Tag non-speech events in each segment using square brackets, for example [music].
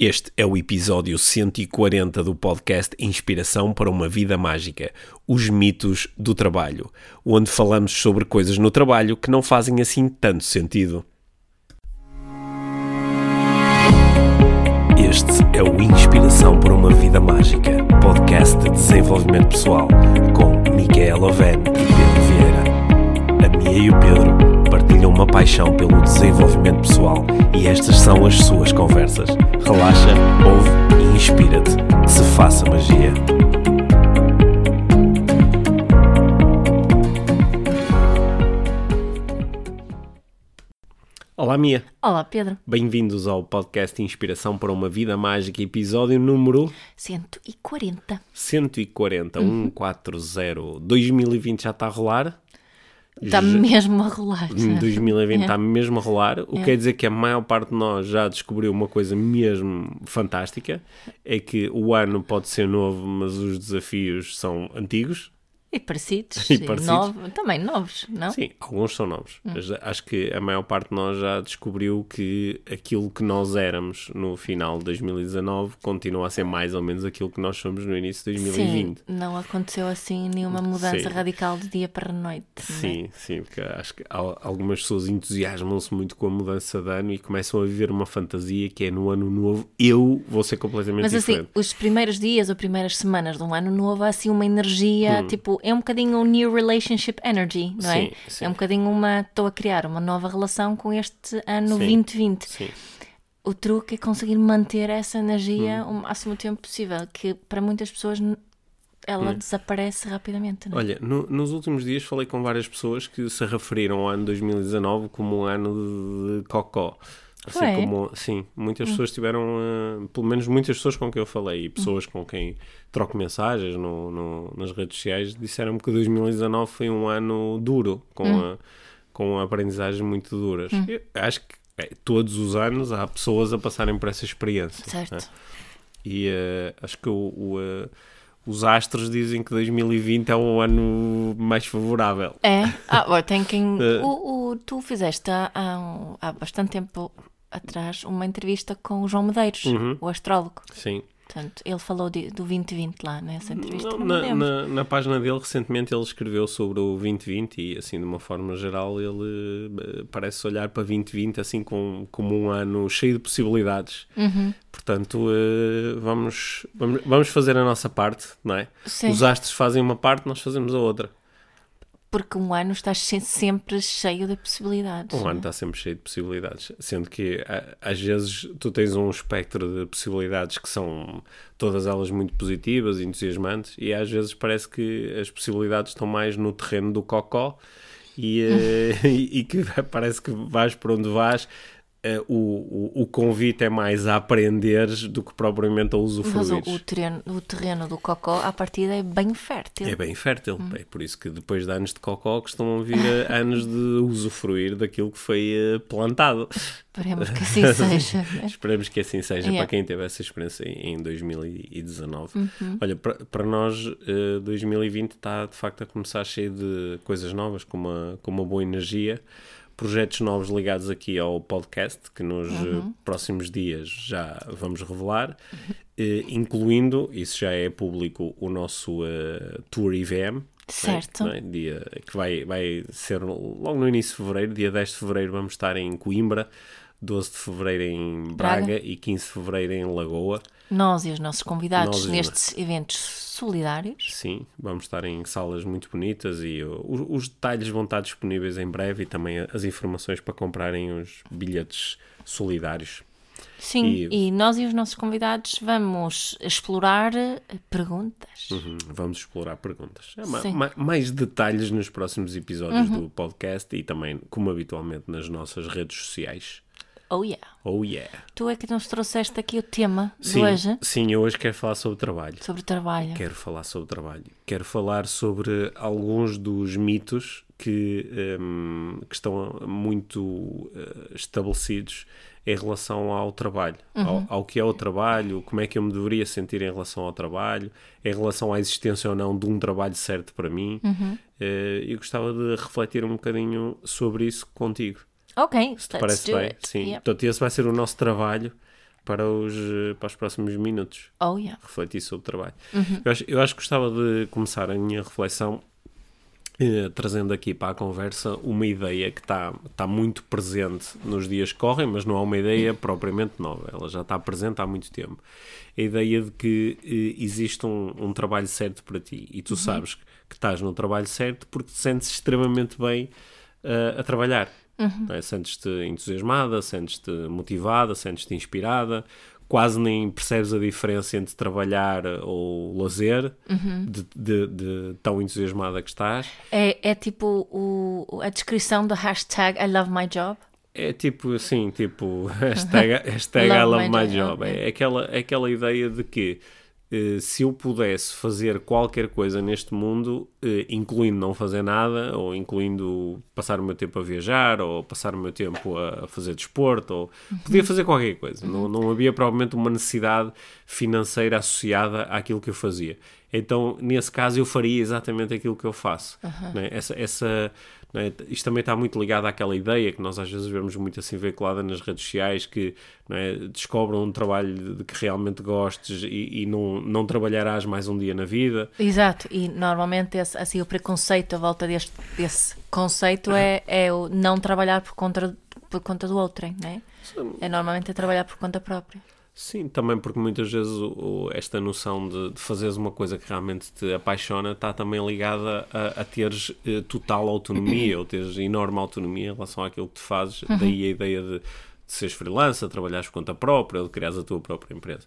Este é o episódio 140 do podcast Inspiração para uma Vida Mágica Os Mitos do Trabalho onde falamos sobre coisas no trabalho que não fazem assim tanto sentido. Este é o Inspiração para uma Vida Mágica podcast de desenvolvimento pessoal com Micaela Oven e Pedro Vieira. A Mia e o Pedro partilham uma paixão pelo desenvolvimento pessoal e estas são as suas conversas. Relaxa, ouve e inspira-te. Se faça magia. Olá, Mia. Olá, Pedro. Bem-vindos ao podcast Inspiração para uma Vida Mágica, episódio número 140. 140, 140. 2020 já está a rolar. Está mesmo a rolar. Em 2020 É. está mesmo a rolar, o que É. quer dizer que a maior parte de nós já descobriu uma coisa mesmo fantástica, é que o ano pode ser novo, mas os desafios são antigos. E parecidos. [laughs] E E parecidos. novo- também novos, não? Sim, alguns são novos. Hum. Mas acho que a maior parte de nós já descobriu que aquilo que nós éramos no final de 2019 continua a ser mais ou menos aquilo que nós somos no início de 2020. Sim, não aconteceu assim nenhuma mudança Sim. radical de dia para a noite. é? Sim, sim, porque acho que al- algumas pessoas entusiasmam-se muito com a mudança de ano e começam a viver uma fantasia que é no ano novo eu vou ser completamente Mas assim, diferente. os primeiros dias ou primeiras semanas de um ano novo há assim uma energia, Hum. tipo, é um bocadinho um new relationship energy, não é? Sim, sim. É um bocadinho uma, estou a criar uma nova relação com este ano Sim. 2020. Sim, O truque é conseguir manter essa energia Hum. o máximo tempo possível, que para muitas pessoas ela desaparece rapidamente. Não é? Hum. Olha, no- nos últimos dias falei com várias pessoas que se referiram ao ano 2019 como um ano de cocó. Assim como, sim, muitas pessoas tiveram, eh, pelo menos muitas pessoas com quem eu falei e pessoas com quem troco mensagens no, no- nas redes sociais disseram-me que 2019 foi um ano duro, com, a- com aprendizagens muito duras. Eu acho que eh, todos os anos há pessoas a passarem por essa experiência. Certo. né? E eh, acho que o, o, eh, os astros dizem que 2020 é um ano mais favorável. É? Ah, tem quem. [laughs] O, o- tu fizeste há, há bastante tempo atrás uma entrevista com o João Medeiros, Uhum. o astrólogo. Sim. Portanto, ele falou de- do 2020 lá nessa entrevista. Não, não, na, na, na página dele, recentemente, ele escreveu sobre o 2020 e, assim, de uma forma geral, ele eh, parece olhar para 2020 assim com, como um ano cheio de possibilidades. Uhum. Portanto, eh, vamos, vamos, vamos fazer a nossa parte, não é? Sim. Os astros fazem uma parte, nós fazemos a outra. Porque um ano está se- sempre cheio de possibilidades. Um ano está sempre cheio de possibilidades, sendo que às vezes tu tens um espectro de possibilidades que são todas elas muito positivas, entusiasmantes, e às vezes parece que as possibilidades estão mais no terreno do cocó e, eh, [laughs] e, e que [laughs] parece que vais por onde vais. Eh, o, o, o convite é mais a aprenderes do que propriamente a Mas o, usufruir. o terreno, o terreno do cocó, à partida, é bem fértil. É bem fértil. Hum. É por isso que depois de anos de cocó costumam vir eh, [laughs] anos de usufruir daquilo que foi eh, plantado. Esperemos que assim [laughs] seja. né? Esperemos que assim seja Yeah. para quem teve essa experiência em em 2019. Uhum. Olha, para, nós, eh, 2020 está de facto a começar cheio de coisas novas, com uma, com uma boa energia. Projetos novos ligados aqui ao podcast, que nos Uhum. eh, próximos dias já vamos revelar, eh, incluindo, isso já é público, o nosso eh, Tour IVM. Certo. não é? Dia, que vai, vai ser logo no início de fevereiro, dia 10 de fevereiro, vamos estar em Coimbra, 12 de fevereiro em Braga, Braga. e 15 de fevereiro em Lagoa. Nós e os nossos convidados Nós e nestes eventos solidários. Sim, vamos estar em salas muito bonitas e os, os detalhes vão estar disponíveis em breve e também as informações para comprarem os bilhetes solidários. Sim, E- e... nós e os nossos convidados vamos explorar perguntas. Uhum, Vamos explorar perguntas. É, ma- ma- mais detalhes nos próximos episódios do podcast e também, como habitualmente, nas nossas redes sociais. Oh yeah. Oh yeah! Tu é que nos trouxeste aqui o tema Sim, de hoje sim, eu hoje quero falar sobre trabalho. sobre trabalho. Quero falar sobre trabalho. Quero falar sobre alguns dos mitos que, hum, que estão muito eh, estabelecidos em relação ao trabalho, ao, ao que é o trabalho, como é que eu me deveria sentir em relação ao trabalho, em relação à existência ou não de um trabalho certo para mim. Eh, eu gostava de refletir um bocadinho sobre isso contigo. Ok, parece bem? it. Sim. Yep. Portanto, esse vai ser o nosso trabalho para os, para os próximos minutos. Oh, yeah. Refletir sobre o trabalho. Uhum. Eu, acho, eu acho que gostava de começar a minha reflexão eh, trazendo aqui para a conversa uma ideia que está tá muito presente nos dias que correm, mas não é uma ideia [laughs] propriamente nova, ela já está presente há muito tempo. A ideia de que eh, existe um, um, trabalho certo para ti e tu uhum. sabes que, que, estás no trabalho certo porque te sentes extremamente bem uh, a trabalhar. Uhum. É? Sentes-te entusiasmada, sentes-te motivada, sentes-te inspirada, quase nem percebes a diferença entre trabalhar ou lazer, uhum. de, de, de, tão entusiasmada que estás. É, é tipo o, a descrição do hashtag I love my job? É tipo assim, tipo [laughs] hashtag, hashtag love I love my, my job. job. É, aquela, é aquela ideia de que se eu pudesse fazer qualquer coisa neste mundo, uh, incluindo não fazer nada, ou incluindo passar o meu tempo a viajar, ou passar o meu tempo a, fazer desporto, ou podia fazer qualquer coisa. Não, não havia provavelmente uma necessidade financeira associada àquilo que eu fazia. Então, nesse caso, eu faria exatamente aquilo que eu faço. Uhum. Né? Essa, essa é? Isto também está muito ligado àquela ideia que nós às vezes vemos muito assim veiculada nas redes sociais que é? descobram um trabalho de que realmente gostes e, e, não, não trabalharás mais um dia na vida. Exato, e normalmente esse, assim, o preconceito à volta deste, desse conceito é, é o não trabalhar por conta, por conta do outrem, não é? É normalmente é trabalhar por conta própria. Sim, também porque muitas vezes o, o, esta noção de, de, fazeres uma coisa que realmente te apaixona está também ligada a, a teres uh, total autonomia ou teres enorme autonomia em relação àquilo que tu fazes. Uhum. Daí a ideia de, de seres freelancer, trabalhares por conta própria, de criares a tua própria empresa.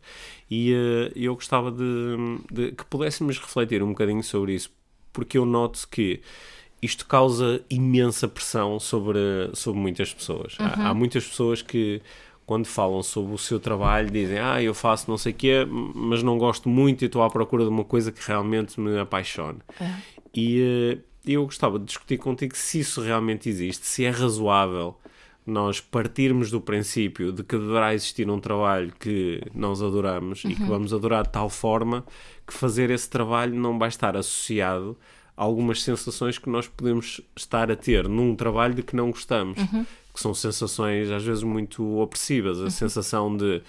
E uh, eu gostava de, de, que pudéssemos refletir um bocadinho sobre isso, porque eu noto que isto causa imensa pressão sobre, sobre muitas pessoas. Uhum. Há, há muitas pessoas que quando falam sobre o seu trabalho, dizem, ah, eu faço não sei o quê, mas não gosto muito e estou à procura de uma coisa que realmente me apaixone. É. E uh, eu gostava de discutir contigo se isso realmente existe, se é razoável nós partirmos do princípio de que deverá existir um trabalho que nós adoramos uhum. e que uhum. vamos adorar de tal forma que fazer esse trabalho não vai estar associado a algumas sensações que nós podemos estar a ter num trabalho de que não gostamos. Uhum que são sensações às vezes muito opressivas. A uhum. sensação de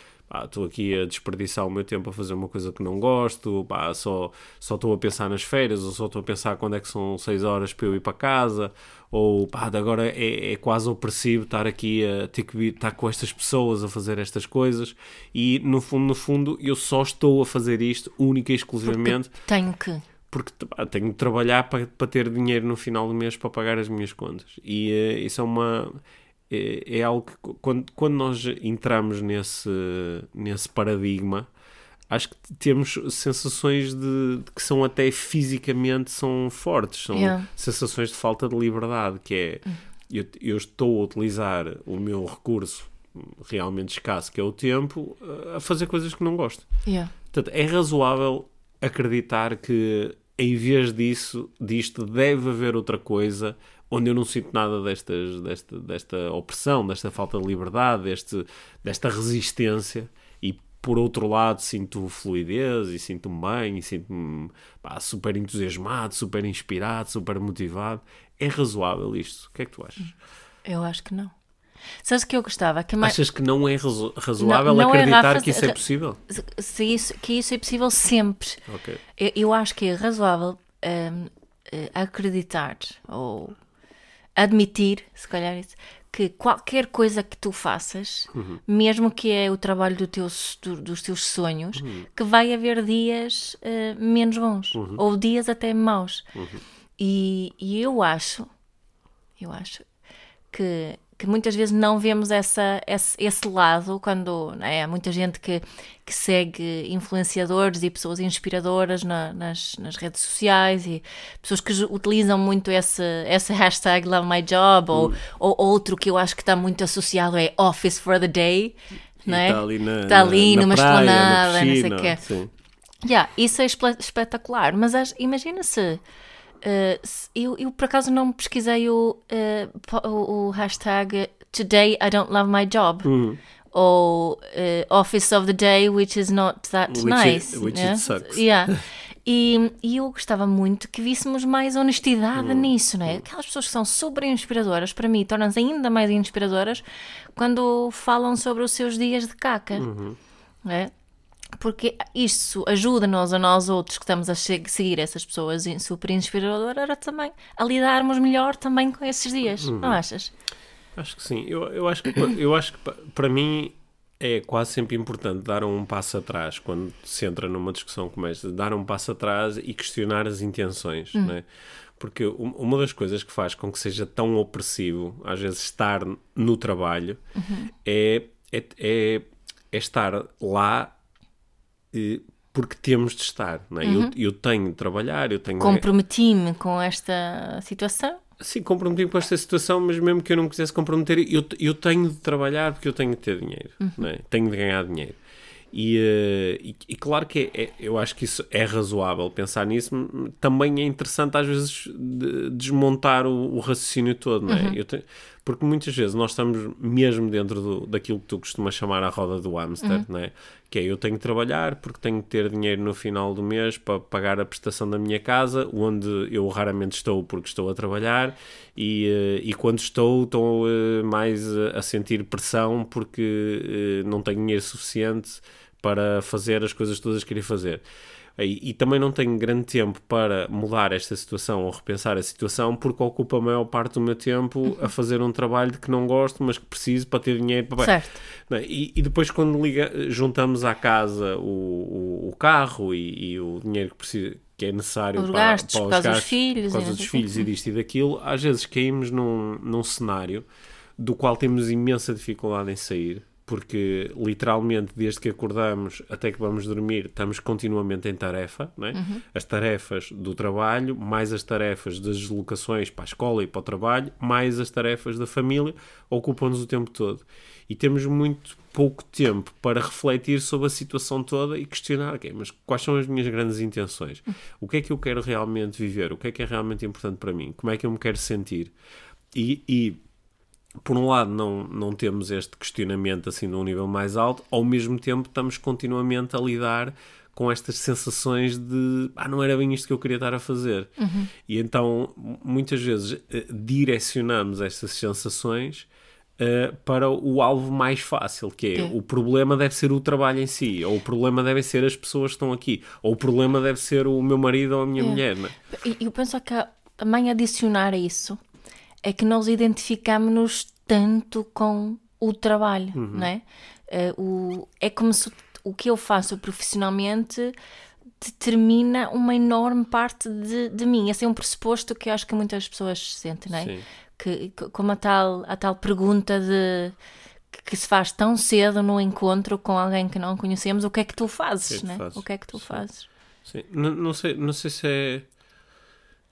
estou aqui a desperdiçar o meu tempo a fazer uma coisa que não gosto, pá, só estou a pensar nas férias, ou só estou a pensar quando é que são 6 horas para eu ir para casa, ou pá, agora é, é quase opressivo estar aqui a ter que estar com estas pessoas a fazer estas coisas e no fundo, no fundo, eu só estou a fazer isto única e exclusivamente. Porque tenho que porque pá, tenho de trabalhar para, para ter dinheiro no final do mês para pagar as minhas contas. E uh, isso é uma é, é algo que quando, quando nós entramos nesse, nesse paradigma, acho que temos sensações de, de, que são até fisicamente são fortes, são yeah. sensações de falta de liberdade, que é hum. eu, eu, estou a utilizar o meu recurso realmente escasso, que é o tempo, a fazer coisas que não gosto. Yeah. Portanto, é razoável acreditar que em vez disso, disto deve haver outra coisa onde eu não sinto nada destas, desta, desta opressão, desta falta de liberdade, deste, desta resistência e por outro lado sinto fluidez e sinto-me bem e sinto-me super entusiasmado, super inspirado, super motivado. É razoável isto? O que é que tu achas? Eu acho que não. Sabes que eu gostava? Que mais... Achas que não é razo razoável não, não é, acreditar é, Rafa, que isso é possível? Se isso, que isso é possível sempre. Okay. Eu, eu, acho que é razoável um, eh, acreditar ou admitir, se calhar isso, que qualquer coisa que tu faças, uhum. mesmo que é o trabalho do teu, do, dos teus sonhos, uhum. que vai haver dias uh, menos bons uhum. ou dias até maus. Uhum. E, e eu acho, eu acho que que muitas vezes não vemos essa, esse, esse lado quando é, há muita gente que, que segue influenciadores e pessoas inspiradoras na, nas, nas redes sociais e pessoas que utilizam muito esse, esse hashtag Love My Job ou, hum. ou outro que eu acho que está muito associado é Office for the Day. Não é? Está ali, na, está ali na, numa praia, esplanada, na piscina, não sei o quê. Yeah, isso é espetacular, mas imagina se Uh, eu, eu, por acaso não pesquisei o, uh, o, o, hashtag Today I don't love my job. Uhum. Ou uh, Office of the Day, which is not that which nice. It, which yeah? it sucks. Yeah. E, e eu gostava muito que víssemos mais honestidade nisso, não é? Aquelas pessoas que são super inspiradoras, para mim, tornam-se ainda mais inspiradoras quando falam sobre os seus dias de caca. não É? Porque isso ajuda-nos a nós outros que estamos a seguir essas pessoas super inspiradoras também a lidarmos melhor também com esses dias, não achas? Acho que sim. Eu, eu acho que, eu acho que pa- para mim é quase sempre importante dar um passo atrás quando se entra numa discussão como esta, dar um passo atrás e questionar as intenções, né? Porque um- uma das coisas que faz com que seja tão opressivo, às vezes, estar no trabalho é, é, é, é estar lá porque temos de estar, né? eu, eu tenho de trabalhar, eu tenho de Comprometi-me com esta situação. Sim, comprometi-me com esta situação, mas mesmo que eu não quisesse comprometer, eu, eu tenho de trabalhar porque eu tenho de ter dinheiro, não é? tenho de ganhar dinheiro. E, eh, e, e claro que é, é- eu acho que isso é razoável pensar nisso, também é interessante às vezes de- desmontar o, o raciocínio todo, não é? Eu te- porque muitas vezes nós estamos mesmo dentro do, daquilo que tu costumas chamar a roda do hamster, não é? Que é eu tenho de trabalhar porque tenho de ter dinheiro no final do mês para pagar a prestação da minha casa, onde eu raramente estou porque estou a trabalhar e, eh, e quando estou, estou eh, mais eh, a sentir pressão porque não tenho dinheiro suficiente para fazer as coisas todas que queria fazer. E, e também não tenho grande tempo para mudar esta situação ou repensar a situação porque ocupa a maior parte do meu tempo a fazer um trabalho de que não gosto, mas que preciso para ter dinheiro para Certo. é? E, e depois, quando liga, juntamos à casa o, o, o carro e, e o dinheiro que, precisa, que é necessário Os para, gastos, para os causa dos gastos, filhos por causa dos filhos e disto e daquilo, às vezes caímos num, num cenário do qual temos imensa dificuldade em sair. Porque literalmente, desde que acordamos até que vamos dormir, estamos continuamente em tarefa, é? as tarefas do trabalho, mais as tarefas das deslocações para a escola e para o trabalho, mais as tarefas da família, ocupam-nos o tempo todo. E temos muito pouco tempo para refletir sobre a situação toda e questionar, ok, mas quais são as minhas grandes intenções? O que é que eu quero realmente viver? O que é que é realmente importante para mim? Como é que eu me quero sentir? E, e por um lado, não, não temos este questionamento assim num nível mais alto, ao mesmo tempo estamos continuamente a lidar com estas sensações de ah, não era bem isto que eu queria estar a fazer. E então, muitas vezes, eh, direcionamos estas sensações eh, para o alvo mais fácil, que é É. o problema deve ser o trabalho em si, ou o problema devem ser as pessoas que estão aqui, ou o problema deve ser o meu marido ou a minha É. mulher. É? E eu penso que a- também adicionar a isso é que nós identificamos-nos tanto com o trabalho, Uhum. não é? Eh, o, é como se o que eu faço profissionalmente determina uma enorme parte de, de mim. Esse é um pressuposto que eu acho que muitas pessoas sentem, não é? Sim. Que, que- como a tal, a tal pergunta de que, se faz tão cedo no encontro com alguém que não conhecemos, o que é que tu fazes, O que é que né? fazes? O que é que tu Sim. fazes? Sim, não, não sei, não sei se é.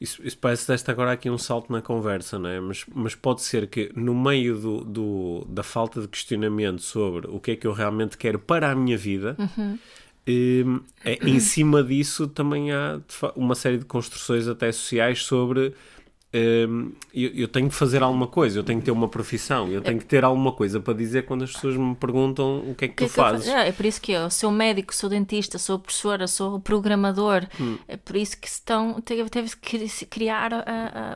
Isso, isso parece deste agora aqui um salto na conversa, não é? Mas, mas pode ser que no meio do, do- da falta de questionamento sobre o que é que eu realmente quero para a minha vida, hum, é, em cima disso também há uma série de construções até sociais sobre. Hum, eu, eu tenho que fazer alguma coisa, eu tenho que ter uma profissão, eu tenho que ter alguma coisa para dizer quando as pessoas me perguntam o que é que, que é tu que eu fa- fazes. É, é por isso que eu sou médico, sou dentista, sou professora, sou programador. Hum. É por isso que estão, teve, teve que criar a-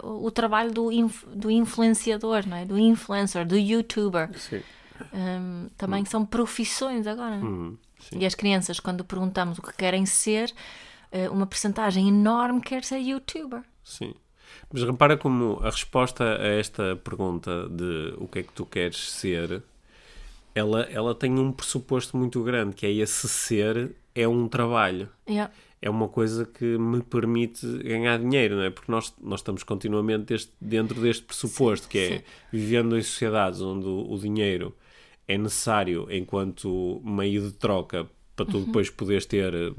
a- o trabalho do, inf- do influenciador, não é? do influencer, do youtuber. Sim. Hum, também são profissões agora. Hum, sim. E as crianças, quando perguntamos o que querem ser, eh, uma percentagem enorme quer ser youtuber. Sim. Mas repara como a resposta a esta pergunta de o que é que tu queres ser, ela, ela tem um pressuposto muito grande, que é esse ser é um trabalho. Yeah. É uma coisa que me permite ganhar dinheiro, não é? Porque nós, nós estamos continuamente deste- dentro deste pressuposto, que é sim. vivendo em sociedades onde o, o dinheiro é necessário enquanto meio de troca para tu depois poderes ter eh,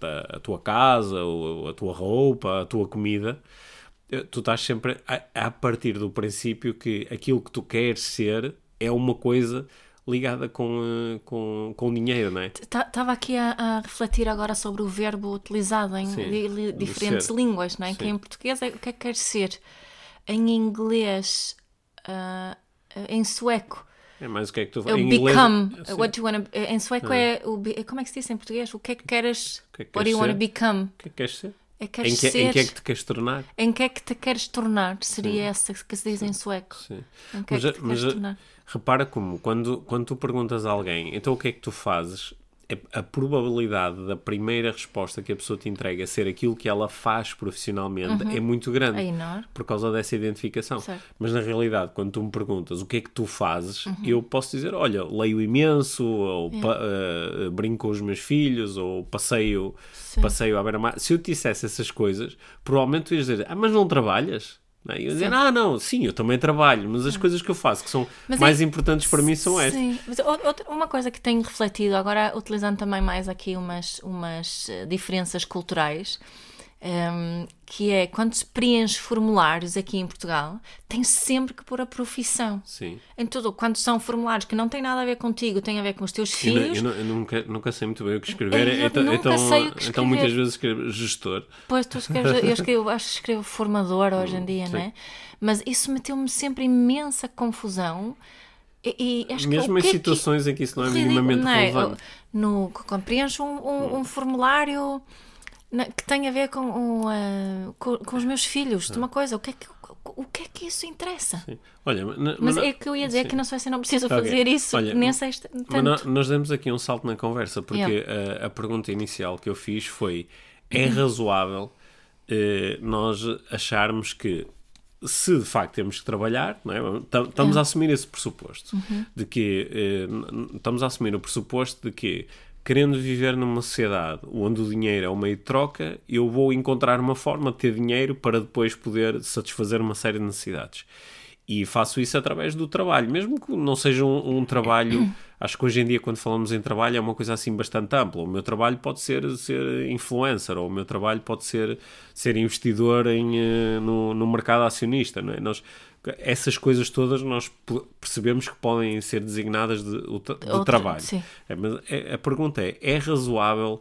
a, a tua casa, ou a tua roupa, a tua comida, tu estás sempre a, a partir do princípio que aquilo que tu queres ser é uma coisa ligada com, eh, com, com dinheiro, não é? Estava aqui a, a refletir agora sobre o verbo utilizado em Sim, li- diferentes ser. línguas, não é? Que Sim. em português é o que é que quer ser. Em inglês, ah, em sueco, É mais o que é que tu É o inglês- become. What you wanna, em sueco é o. Como é que se diz em português? O que é que queres. Que é que What do you queres want to ser? become? O que é que queres ser? É queres Em que, ser. em que é que te queres tornar? Em que é que te queres tornar? Seria essa que se diz em sueco. Sim. Em que é Mas, que te mas, queres tornar? repara como, quando, quando tu perguntas a alguém, então o que é que tu fazes? É- A probabilidade da primeira resposta que a pessoa te entrega ser aquilo que ela faz profissionalmente é muito grande. É enorme. por causa dessa identificação. Certo. Mas na realidade, quando tu me perguntas o que é que tu fazes, Uhum. eu posso dizer: olha, leio imenso, ou pa- eh, brinco com os meus filhos, ou passeio, passeio à beira-mar. Se eu te dissesse essas coisas, provavelmente tu ias dizer: ah, mas não trabalhas? Não é? E Eu dizer, ah, não, sim, eu também trabalho, mas as coisas que eu faço que são Mas mais é- importantes para mim são estas. Sim, mas ou- outra- uma coisa que tenho refletido, agora utilizando também mais aqui umas, umas eh, diferenças culturais, ehm, que é quando se preenche formulários aqui em Portugal, tem sempre que pôr a profissão. Sim. Em tudo, quando são formulários que não têm nada a ver contigo, têm a ver com os teus Eu, filhos, eu não- eu nunca, nunca sei muito bem o que escrever, Eu então, nunca então, sei o que então muitas escrever. vezes escrevo gestor. Pois tu escreves, eu, escrevo, acho que escrevo formador hoje em dia, sim. não é? Mas isso meteu-me sempre imensa confusão. E, e acho Mesmo que, em que é que- situações em que isso não é minimamente não é? relevante. No, quando preencho um, um, um formulário que tem a ver com, o, ah, com, com os meus filhos, de uma coisa, o que é que, o que, é que isso interessa? Sim. Olha, Mas na- é que eu ia dizer sim. que na Suécia não preciso Ok. fazer isso Olha, nem Mas tanto. nó- nós demos aqui um salto na conversa, porque Yeah. a, a pergunta inicial que eu fiz foi: é razoável eh, nós acharmos que se de facto temos que trabalhar, não é? Tam- estamos a assumir esse pressuposto de que eh, estamos a assumir o pressuposto de que querendo viver numa sociedade onde o dinheiro é o meio de troca, eu vou encontrar uma forma de ter dinheiro para depois poder satisfazer uma série de necessidades. E faço isso através do trabalho, mesmo que não seja um, um trabalho. [coughs] Acho que hoje em dia, quando falamos em trabalho, é uma coisa assim bastante ampla. O meu trabalho pode ser ser influencer, ou o meu trabalho pode ser ser investidor em, eh, no, no mercado acionista. Não é? nós, essas coisas todas nós pe- percebemos que podem ser designadas de, de trabalho. É, mas é- a pergunta é: é razoável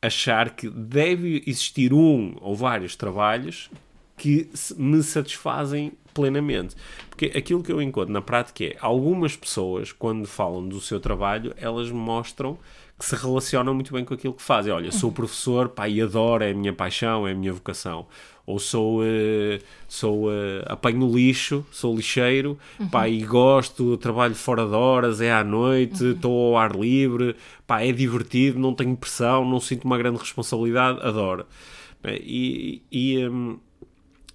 achar que deve existir um ou vários trabalhos que me satisfazem plenamente. Porque aquilo que eu encontro na prática é algumas pessoas, quando falam do seu trabalho, elas mostram que se relacionam muito bem com aquilo que fazem. Olha, sou professor, pá, e adoro, é a minha paixão, é a minha vocação. Ou sou, eh, sou eh, apanho lixo, sou lixeiro, pá, e gosto, trabalho fora de horas, é à noite, estou ao ar livre, pá, é divertido, não tenho pressão, não sinto uma grande responsabilidade, adoro. E, e, hum,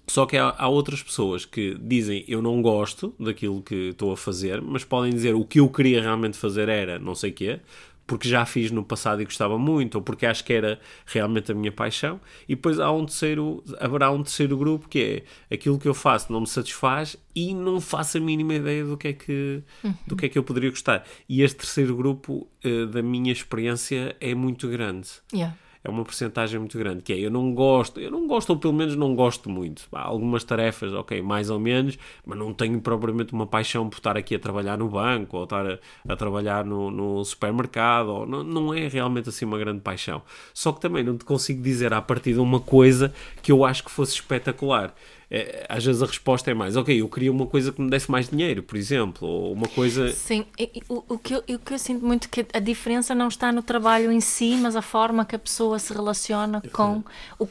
só que há, há outras pessoas que dizem eu não gosto daquilo que estou a fazer, mas podem dizer o que eu queria realmente fazer era não sei o quê, porque já fiz no passado e gostava muito, ou porque acho que era realmente a minha paixão. E depois há um terceiro, haverá um terceiro grupo que é aquilo que eu faço não me satisfaz e não faço a mínima ideia do que é que, do que, é que eu poderia gostar. E este terceiro grupo, eh, da minha experiência, é muito grande Yeah. É uma porcentagem muito grande, que é eu não gosto, eu não gosto, ou pelo menos não gosto muito. Há algumas tarefas, ok, mais ou menos, mas não tenho propriamente uma paixão por estar aqui a trabalhar no banco, ou estar a, a trabalhar no, no supermercado, ou, não, não é realmente assim uma grande paixão. Só que também não te consigo dizer a partir de uma coisa que eu acho que fosse espetacular. É, às vezes a resposta é mais, ok, eu queria uma coisa que me desse mais dinheiro, por exemplo, ou uma coisa... Sim, o, o que eu, o que eu sinto muito é que a diferença não está no trabalho em si, mas a forma que a pessoa se relaciona com. O,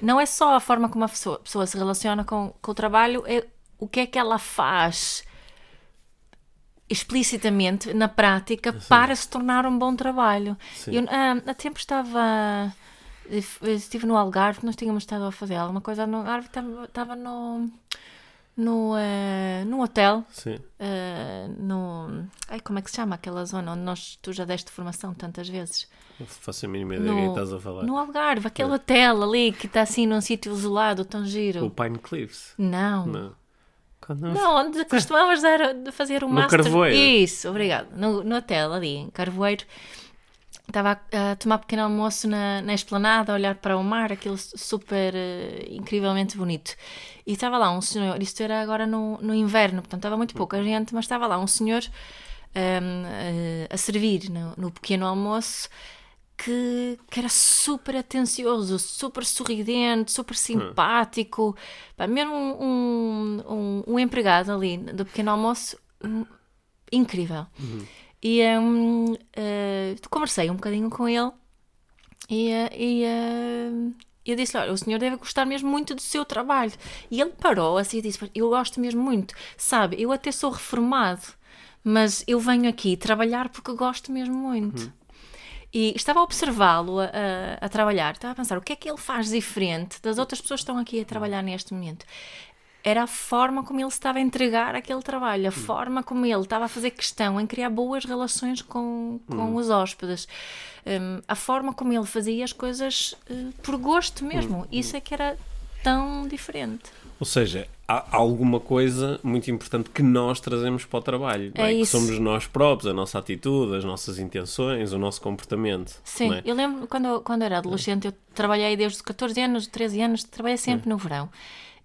não é só a forma como a pessoa, pessoa se relaciona com, com o trabalho, é o que é que ela faz explicitamente na prática para se tornar um bom trabalho. Sim. Eu, ah, há tempo estava. Estive no Algarve, nós tínhamos estado a fazer alguma coisa no Algarve, estava, no. No, eh, no hotel, Sim, Uh, no. Ai, como é que se chama aquela zona onde nós, tu já deste formação tantas vezes? não faço a mínima ideia que No, estás a falar. no Algarve, aquele hotel ali que está assim num sítio isolado, tão O giro. Pine Cliffs. Não. Não. Quando Não, onde costumavas dar, fazer o No master. Carvoeiro. Isso, obrigado. No, no hotel ali, em Carvoeiro. Estava a, a tomar pequeno almoço na, na esplanada, a olhar para o mar, aquilo super eh, incrivelmente bonito. E estava lá um senhor, isto era agora no, no inverno, portanto estava muito pouca gente, mas estava lá um senhor ehm, eh, a servir no, no pequeno almoço que, que era super atencioso, super sorridente, super simpático. Pá, mesmo um, um, um, um empregado ali do pequeno almoço hum, incrível. E um, uh, conversei um bocadinho com ele e, uh, e uh, eu disse: Olha, o senhor deve gostar mesmo muito do seu trabalho. E ele parou assim e disse: Eu gosto mesmo muito. Sabe, eu até sou reformado, mas eu venho aqui trabalhar porque gosto mesmo muito. Uhum. E estava a observá-lo a, a, a, trabalhar, estava a pensar o que é que ele faz diferente das outras pessoas que estão aqui a trabalhar neste momento era a forma como ele estava a entregar aquele trabalho, a hum. forma como ele estava a fazer questão em criar boas relações com, com hum. os hóspedes, um, a forma como ele fazia as coisas uh, por gosto mesmo. Hum. Isso é que era tão diferente. Ou seja, há alguma coisa muito importante que nós trazemos para o trabalho, é, é? que somos nós próprios, a nossa atitude, as nossas intenções, o nosso comportamento. Sim, é? eu lembro quando, quando era adolescente, eu trabalhei desde os 14 anos, 13 anos, trabalhei sempre é. no verão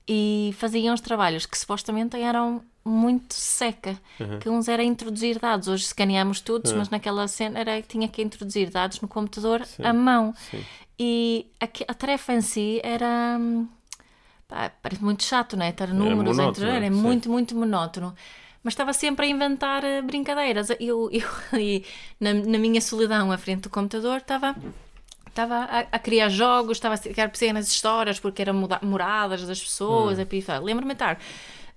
e faziam os trabalhos que supostamente eram muito seca, uhum. que uns era introduzir dados, hoje escaneamos todos, uhum. mas naquela cena era que tinha que introduzir dados no computador Sim. à mão. Sim. E a, a, tarefa em si era pá, parece muito chato, não é? Ter números é entre era muito, muito monótono. Mas estava sempre a inventar uh, brincadeiras. Eu, eu [laughs] e na, na minha solidão à frente do computador estava estava a, a, criar jogos, estava a criar pequenas histórias porque eram moradas das pessoas, hum. lembro-me estar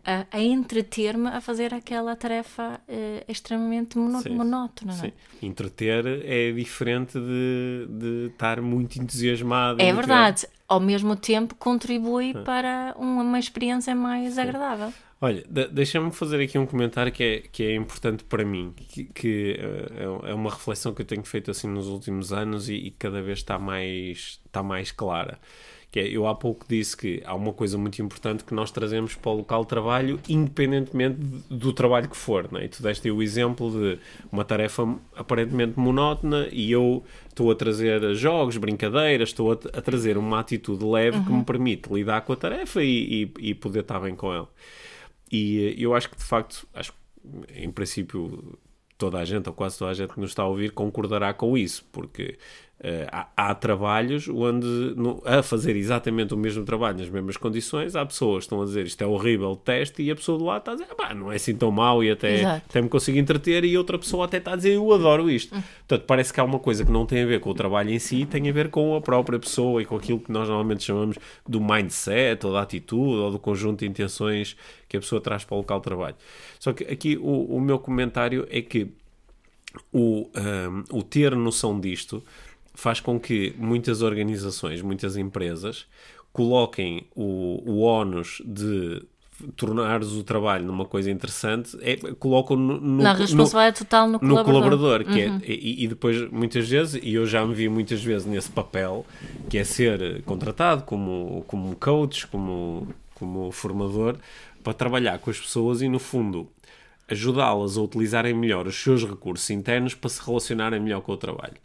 a, a entreter-me a fazer aquela tarefa uh, extremamente sim, monótona. Sim. É? Entreter é diferente de, de estar muito entusiasmado. É verdade. Ao mesmo tempo contribui ah. para uma, uma experiência mais sim. agradável. Olha, deixa-me fazer aqui um comentário que é, que é importante para mim, que, que uh, é uma reflexão que eu tenho feito assim nos últimos anos e, e, cada vez está mais, está mais clara. Que é, eu há pouco disse que há uma coisa muito importante que nós trazemos para o local de trabalho, independentemente do trabalho que for. Né? E tu deste o exemplo de uma tarefa aparentemente monótona e eu estou a trazer jogos, brincadeiras, estou a, a trazer uma atitude leve uhum. que me permite lidar com a tarefa e, e, e poder estar bem com ela. E eu acho que de facto, acho em princípio toda a gente, ou quase toda a gente que nos está a ouvir, concordará com isso, porque Uh, há, há, trabalhos onde, no, a fazer exatamente o mesmo trabalho nas mesmas condições, há pessoas que estão a dizer isto é horrível o teste e a pessoa do lado está a dizer ah, não é assim tão mau e até, até me consigo entreter e outra pessoa até está a dizer eu adoro isto. Hum. Portanto, parece que há uma coisa que não tem a ver com o trabalho em si, tem a ver com a própria pessoa e com aquilo que nós normalmente chamamos do mindset ou da atitude ou do conjunto de intenções que a pessoa traz para o local de trabalho. Só que aqui o, o meu comentário é que o, um, o ter noção disto faz com que muitas organizações, muitas empresas, coloquem o, o ónus de tornares o trabalho numa coisa interessante, é, colocam no, no, Na responsabilidade no, total no colaborador. No colaborador que é, uhum. é, e, e, depois, muitas vezes, e eu já me vi muitas vezes nesse papel, que é ser contratado como, como coach, como, como formador, para trabalhar com as pessoas e, no fundo, ajudá-las a utilizarem melhor os seus recursos internos para se relacionarem melhor com o trabalho.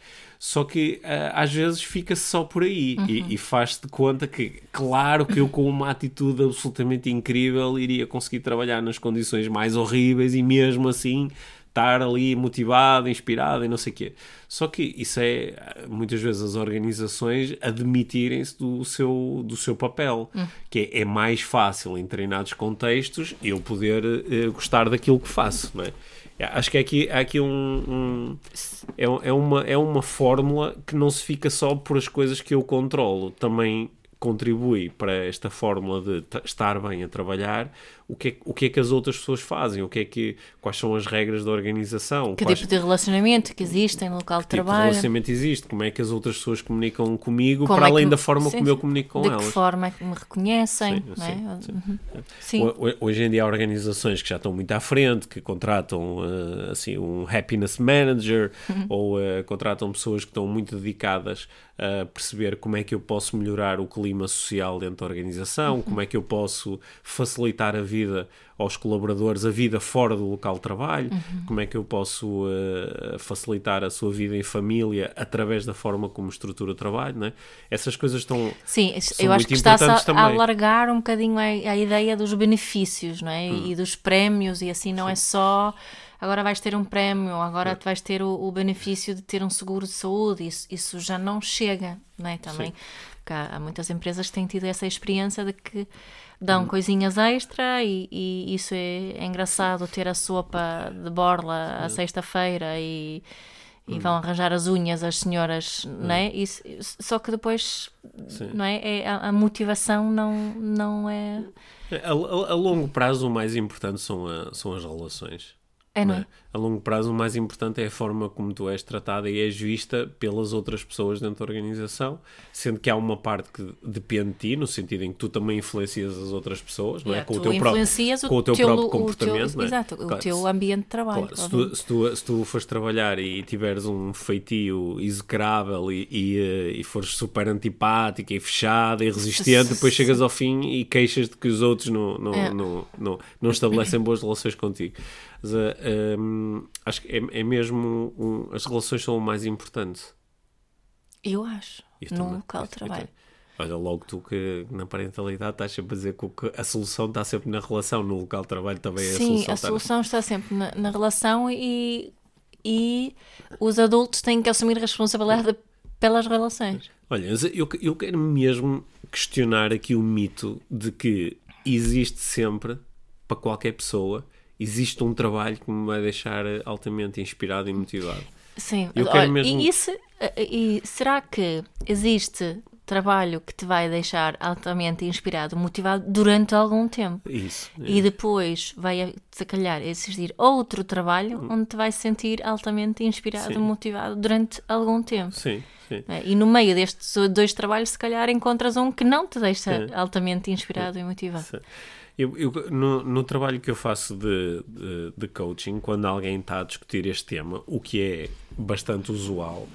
Só que uh, às vezes fica-se só por aí uhum. e, e faz-te de conta que, claro que eu com uma atitude absolutamente incrível iria conseguir trabalhar nas condições mais horríveis e mesmo assim estar ali motivado, inspirado e não sei o quê. Só que isso é, muitas vezes, as organizações admitirem-se do seu, do seu papel, hum. que é, é, mais fácil em treinados contextos eu poder uh, gostar daquilo que faço, não é? Acho que é aqui, há aqui um, um é, é, uma, é uma fórmula que não se fica só por as coisas que eu controlo, também contribui para esta fórmula de estar bem a trabalhar, o que, é, o que é que as outras pessoas fazem, o que é que, quais são as regras da organização. Que quais, tipo de relacionamento que existe no local de trabalho. Que tipo relacionamento existe, como é que as outras pessoas comunicam comigo, como para é além da forma sim, como eu comunico com de elas. De que forma é que me reconhecem, sim, é? Sim, uhum. sim. Hoje em dia há organizações que já estão muito à frente, que contratam uh, assim, um happiness manager uhum. ou uh, contratam pessoas que estão muito dedicadas a perceber como é que eu posso melhorar o clima social dentro da organização, uhum. como é que eu posso facilitar a vida aos colaboradores, a vida fora do local de trabalho, uhum. como é que eu posso uh, facilitar a sua vida em família através da forma como estrutura o trabalho, né? Essas coisas estão Sim, eu acho que está-se a, alargar um bocadinho a, a, ideia dos benefícios, não é? Hum. E dos prémios e assim não é Sim. é só agora vais ter um prémio, agora é. vais ter o, o, benefício de ter um seguro de saúde, isso, isso já não chega, não é? Também, há, há, muitas empresas que têm tido essa experiência de que dão hum. coisinhas extra e, e, isso é, é engraçado ter a sopa de borla à sexta-feira e, e vão arranjar as unhas as senhoras, não é? Isso, só que depois, Sim. não é? é a, a motivação não, não é. A, a- a longo prazo, o mais importante são, são as relações. É, não é? é? A longo prazo, o mais importante é a forma como tu és tratada e és vista pelas outras pessoas dentro da organização, sendo que há uma parte que depende de ti, no sentido em que tu também influencias as outras pessoas, não é? Yeah, Com o teu próprio, o com o teu teu- próprio o teu- comportamento, é? Exato, o Claro, teu se- ambiente de trabalho. Claro, se, tu, se, tu, se tu fores trabalhar e tiveres um feitio execrável e, e, eh, e fores super antipática e fechada e resistente, [laughs] depois chegas ao fim e queixas de que os outros não, não, É. não, não, não estabelecem boas relações contigo. Mas, eh, hum, acho que é, é mesmo. um- as relações são o mais importante. Eu acho. Eu local de trabalho. Olha, logo tu que na parentalidade estás sempre a dizer que a solução está sempre na relação, no local de trabalho também é a Sim, solução. a está- solução está sempre na, na relação e, e os adultos têm que assumir a responsabilidade pelas relações. Olha, eu, eu quero mesmo questionar aqui o mito de que existe sempre, para qualquer pessoa, existe um trabalho que me vai deixar altamente inspirado e motivado. Sim, Eu olha, quero mesmo- e, isso, e será que existe trabalho que te vai deixar altamente inspirado, motivado durante algum tempo? Isso. é. E depois vai, se calhar, existir outro trabalho onde te vais sentir altamente inspirado, Sim. motivado durante algum tempo. Sim, sim. É, E no meio destes dois trabalhos, se calhar encontras um que não te deixa Sim. altamente inspirado e motivado. Sim. Eu, eu- no, no trabalho que eu faço de, de, de coaching, quando alguém está a discutir este tema, o que é bastante usual,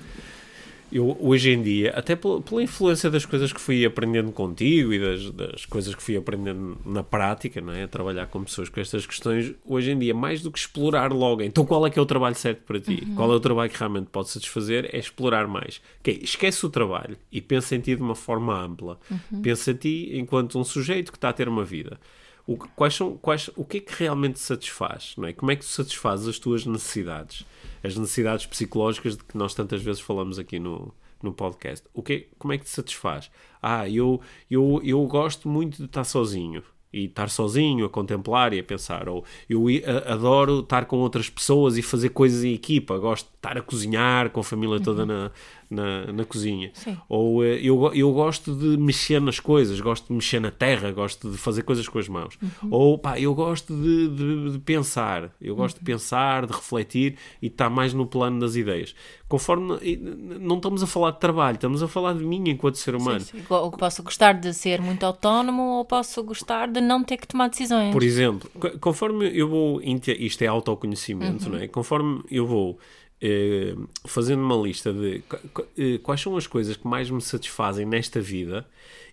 eu hoje em dia, até pela, pela influência das coisas que fui aprendendo contigo e das, das coisas que fui aprendendo na prática, não é? a trabalhar com pessoas com estas questões, hoje em dia, mais do que explorar logo, então qual é que é o trabalho certo para ti? Qual é o trabalho que realmente pode satisfazer? É explorar mais. Ok, esquece o trabalho e pensa em ti de uma forma ampla. Pensa em ti enquanto um sujeito que está a ter uma vida. O, que- quais são, quais, o que é que realmente te satisfaz? Não é? Como é que tu satisfazes as tuas necessidades? As necessidades psicológicas de que nós tantas vezes falamos aqui no, no podcast. O que, como é que te satisfaz? Ah, eu, eu, eu gosto muito de estar sozinho. E estar sozinho, a contemplar e a pensar. Ou eu adoro estar com outras pessoas e fazer coisas em equipa. Gosto de estar a cozinhar com a família toda na, na, na cozinha. Sim. Ou eh, eu, eu gosto de mexer nas coisas, gosto de mexer na terra, gosto de fazer coisas com as mãos. Ou pá, eu gosto de, de- de pensar, eu gosto de pensar, de refletir e estar mais no plano das ideias. Conforme não estamos a falar de trabalho, estamos a falar de mim enquanto ser humano. Sim, sim. Ou posso gostar de ser muito autónomo ou posso gostar de não ter que tomar decisões. Por exemplo, co- conforme eu vou. Isto é autoconhecimento, não é? Conforme eu vou fazendo uma lista de eh, quais são as coisas que mais me satisfazem nesta vida,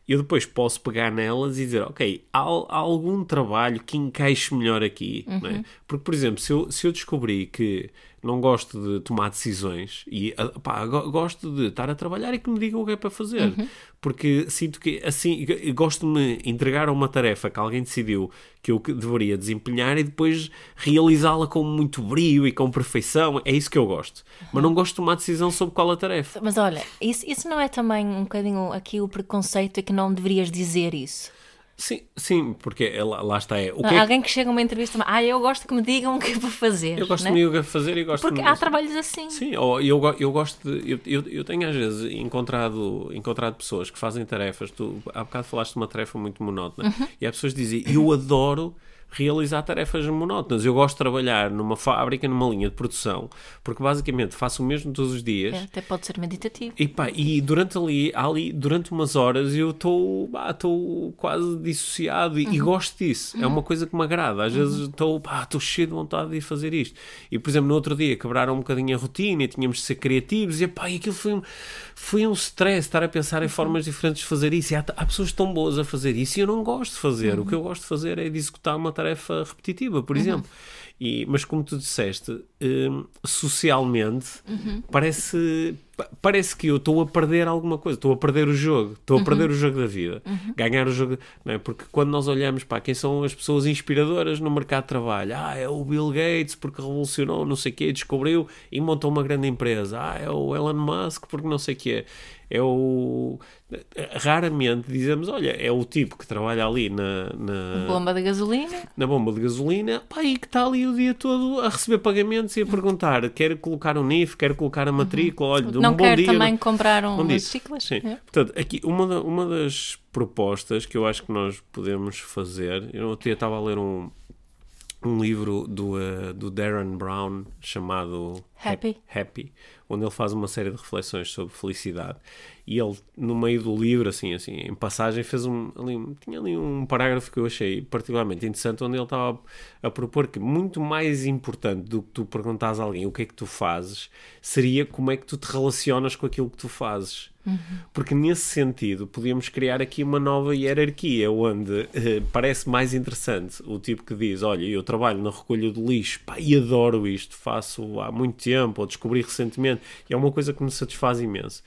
eu depois posso pegar nelas e dizer, ok, há, há algum trabalho que encaixe melhor aqui, não é? Porque, por exemplo, se eu, se eu descobri que não gosto de tomar decisões e ah, pá, gosto de estar a trabalhar e que me digam o que é para fazer. Porque sinto que assim gosto de me entregar a uma tarefa que alguém decidiu que eu deveria desempenhar e depois realizá-la com muito brio e com perfeição. É isso que eu gosto. Mas não gosto de tomar decisão sobre qual a tarefa. Mas olha, isso, isso não é também um bocadinho aqui o preconceito é que não deverias dizer isso? Sim, sim, porque é- lá, lá está. É, o que é que- Alguém que chega a uma entrevista, ah, eu gosto que me digam o que é para fazer. eu gosto né? de me o fazer e gosto Porque há trabalhos assim. Sim, ou eu, eu gosto de. Eu, eu, eu tenho às vezes encontrado, encontrado pessoas que fazem tarefas. Tu há bocado falaste de uma tarefa muito monótona. Uhum. E há pessoas que dizem: Eu adoro realizar tarefas monótonas. Eu gosto de trabalhar numa fábrica, numa linha de produção, porque basicamente faço o mesmo todos os dias. É, até pode ser meditativo. E, pá, e durante ali, ali, durante umas horas eu estou quase dissociado e, e gosto disso. É uma coisa que me agrada. Às vezes estou cheio de vontade de fazer isto. E por exemplo, no outro dia quebraram um bocadinho a rotina e tínhamos de ser criativos e pá, e aquilo foi um, foi um stress estar a pensar em formas diferentes de fazer isso. E há, há pessoas tão boas a fazer isso e eu não gosto de fazer. O que eu gosto de fazer é de executar uma tarefa repetitiva, por exemplo. E, mas como tu disseste, hum, socialmente parece, pa- parece que eu estou a perder alguma coisa, estou a perder o jogo, estou a perder o jogo da vida, ganhar o jogo, não é? Porque quando nós olhamos para quem são as pessoas inspiradoras no mercado de trabalho, ah, é o Bill Gates porque revolucionou, não sei o quê, descobriu e montou uma grande empresa, ah, é o Elon Musk porque não sei o quê. é o. Raramente dizemos, olha, é o tipo que trabalha ali na, na, Bomba de gasolina. na bomba de gasolina, pá, e que está ali o dia todo a receber pagamentos e a perguntar: quer colocar um NIF, quer colocar a matrícula, olha, um não bom quer dia. também não- comprar um chiclas. Sim. É. Portanto, aqui uma, da- uma das propostas que eu acho que nós podemos fazer, eu até estava a ler um, um livro do, eh, do Darren Brown chamado Happy. Happy, onde ele faz uma série de reflexões sobre felicidade. E ele, no meio do livro, assim, assim, em passagem, fez um, ali, tinha ali um parágrafo que eu achei particularmente interessante, onde ele estava a, a propor que muito mais importante do que tu perguntares a alguém o que é que tu fazes, seria como é que tu te relacionas com aquilo que tu fazes. Porque nesse sentido podíamos criar aqui uma nova hierarquia onde eh, parece mais interessante o tipo que diz: Olha, eu trabalho na recolha do lixo pá, e adoro isto, faço há muito tempo ou descobri recentemente e é uma coisa que me satisfaz imenso.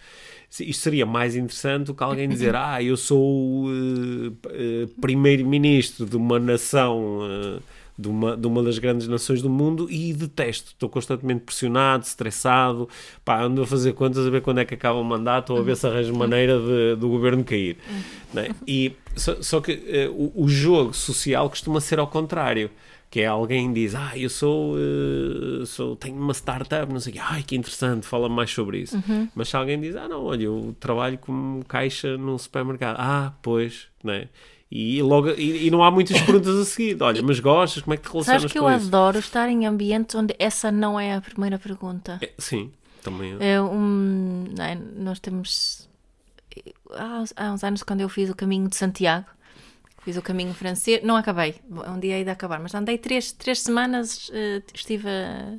Isto seria mais interessante do que alguém dizer: Ah, eu sou eh, eh, primeiro-ministro de uma nação. eh, de uma, de uma das grandes nações do mundo e detesto. Estou constantemente pressionado, estressado, pá, ando a fazer contas a ver quando é que acaba o mandato ou a ver se arranjo maneira de, do governo cair. né? E, só, só que eh, o, o jogo social costuma ser ao contrário. Que é alguém diz, ah, eu sou, eh, sou tenho uma startup, não sei o quê, ai que interessante, fala mais sobre isso. Mas se alguém diz, ah, não, olha, eu trabalho como caixa num supermercado, ah, pois, né? E, logo, e, e não há muitas perguntas a seguir. Olha, mas gostas? Como é que te relacionas Sabes que com eu isso? adoro estar em ambientes onde essa não é a primeira pergunta. É, sim, também. É um, é? nós temos há, uns- há uns anos quando eu fiz o caminho de Santiago fiz o caminho francês, não acabei um dia de acabar, mas andei três, três semanas eh, estive a,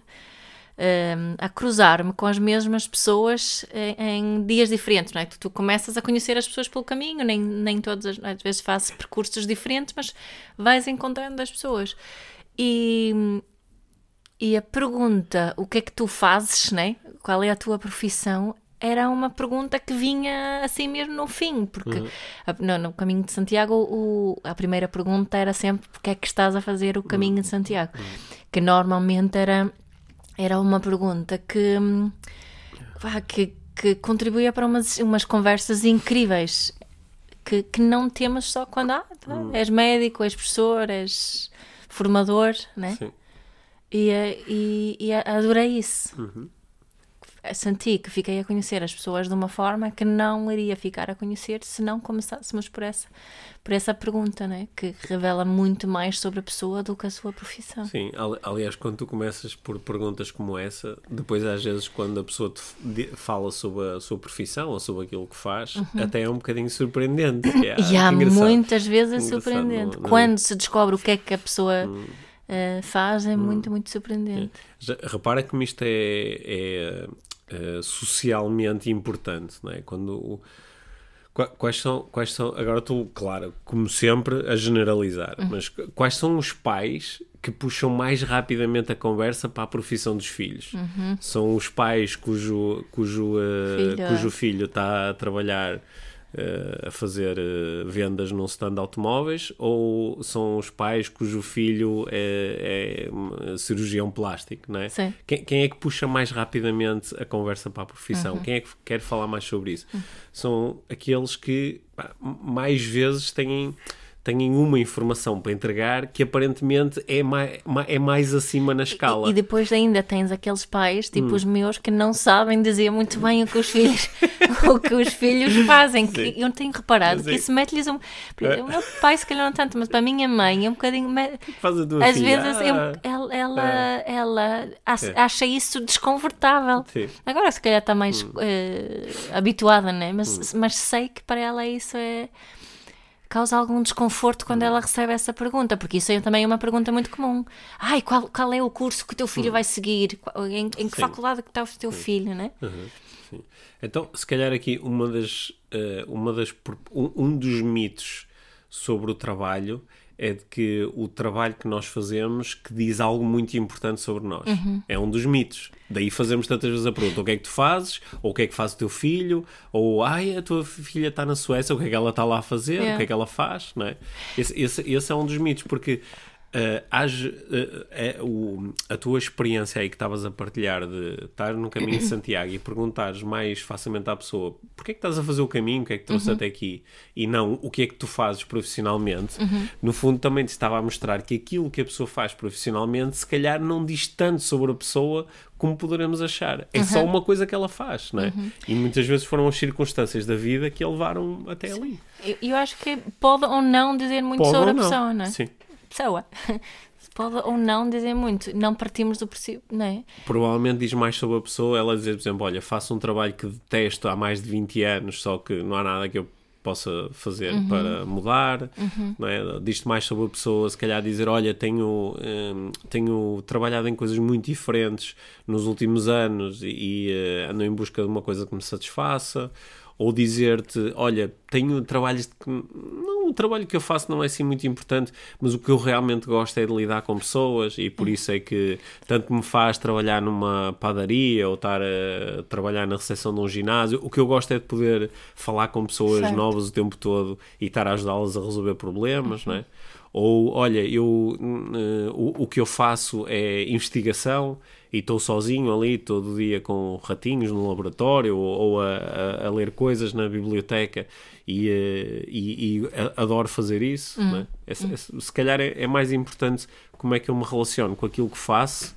eh, a cruzar-me com as mesmas pessoas em, em dias diferentes, não é? Tu, tu começas a conhecer as pessoas pelo caminho, nem, nem todas as, às vezes fazes percursos diferentes, mas vais encontrando as pessoas e e a pergunta, o que é que tu fazes, né? Qual é a tua profissão? Era uma pergunta que vinha assim mesmo no fim, porque a- no, no caminho de Santiago o- a primeira pergunta era sempre porque é que estás a fazer o caminho de Santiago, que normalmente era, era uma pergunta que, hum, que, que contribuía para umas, umas conversas incríveis que, que não temos só quando ah, tá, és médico, és professor, és formador, né? Sim. E, eh, e, e adorei isso. Uhum. Senti que fiquei a conhecer as pessoas de uma forma que não iria ficar a conhecer se não começássemos por essa, por essa pergunta, né? que revela muito mais sobre a pessoa do que a sua profissão. Sim, ali- aliás, quando tu começas por perguntas como essa, depois às vezes quando a pessoa te fala sobre a sua profissão ou sobre aquilo que faz, até é um bocadinho surpreendente. que é, Uhum. [coughs] e há que muitas vezes é surpreendente. não- não- Quando se descobre o que é que a pessoa Hum. eh, faz, é muito, muito surpreendente. Já- repara como isto é, é, eh, socialmente importante, não é? Quando quais são, quais são, agora estou, claro, como sempre, a generalizar, Uhum. mas qu- quais são os pais que puxam mais rapidamente a conversa para a profissão dos filhos? São os pais cujo, cujo, Uhum. Filho, cujo é. filho está a trabalhar eh, a fazer vendas num stand de automóveis ou são os pais cujo filho é, é cirurgião plástico, não é? Sim. Quem, quem é que puxa mais rapidamente a conversa para a profissão? Uhum. Quem é que quer falar mais sobre isso? São aqueles que pá, mais vezes têm, têm uma informação para entregar que aparentemente é mais, é mais acima na escala. E depois ainda tens aqueles pais, Hum. tipo os meus, que não sabem dizer muito bem o que os filhos, [laughs] o que os filhos fazem. Que eu tenho reparado que Sim. isso mete-lhes um. É. O meu pai, se calhar, não tanto, mas para a minha mãe é um bocadinho. Faz a tua Às filha. vezes Ah, eu- ela, ela, ela acha, É. isso desconfortável. Sim. Agora, se calhar, está mais Hum. eh, habituada, né? mas, mas sei que para ela isso é. Causa algum desconforto quando Hum. ela recebe essa pergunta, porque isso é também uma pergunta muito comum. Ai, qual, qual é o curso que o teu Hum. filho vai seguir? Em, em que faculdade que está o teu filho, né? Uhum, sim. Então, se calhar aqui uma das, eh, uma das um dos mitos sobre o trabalho é de que o trabalho que nós fazemos que diz algo muito importante sobre nós. É um dos mitos. Daí fazemos tantas vezes a pergunta: o que é que tu fazes? Ou o que é que faz o teu filho? Ou ai, a tua filha está na Suécia, o que é que ela está lá a fazer? O É. que é que ela faz? Não é? esse, esse, esse é um dos mitos, porque Uh, uh, é o, a tua experiência aí que estavas a partilhar de estar no caminho de [coughs] Santiago e perguntares mais facilmente à pessoa porquê é que estás a fazer o caminho, o que é que trouxe uhum. até aqui e não o que é que tu fazes profissionalmente, uhum. no fundo também te estava a mostrar que aquilo que a pessoa faz profissionalmente se calhar não diz tanto sobre a pessoa como poderemos achar. É uhum. só uma coisa que ela faz, não é? Uhum. E muitas vezes foram as circunstâncias da vida que a levaram até ali. Eu, eu acho que pode ou não dizer muito pode sobre a pessoa, não é? Sim pessoa. [laughs] Pode ou não dizer muito, não partimos do princípio, não é? Provavelmente diz mais sobre a pessoa, ela dizer, por exemplo, olha, faço um trabalho que detesto há mais de 20 anos, só que não há nada que eu possa fazer uhum. para mudar, uhum. não é? diz-te mais sobre a pessoa, se calhar dizer, olha, tenho, um, tenho trabalhado em coisas muito diferentes nos últimos anos e, e uh, ando em busca de uma coisa que me satisfaça, ou dizer-te, olha, tenho trabalhos que não, o trabalho que eu faço não é assim muito importante, mas o que eu realmente gosto é de lidar com pessoas e por isso é que tanto me faz trabalhar numa padaria ou estar a trabalhar na recepção de um ginásio. O que eu gosto é de poder falar com pessoas certo. novas o tempo todo e estar a ajudá-las a resolver problemas, uhum. não é? Ou, olha, eu, uh, o, o que eu faço é investigação e estou sozinho ali todo dia com ratinhos no laboratório ou, ou a, a, a, ler coisas na biblioteca e, uh, e, e adoro fazer isso. Hum. É? É, é, se calhar é, é, mais importante como é que eu me relaciono com aquilo que faço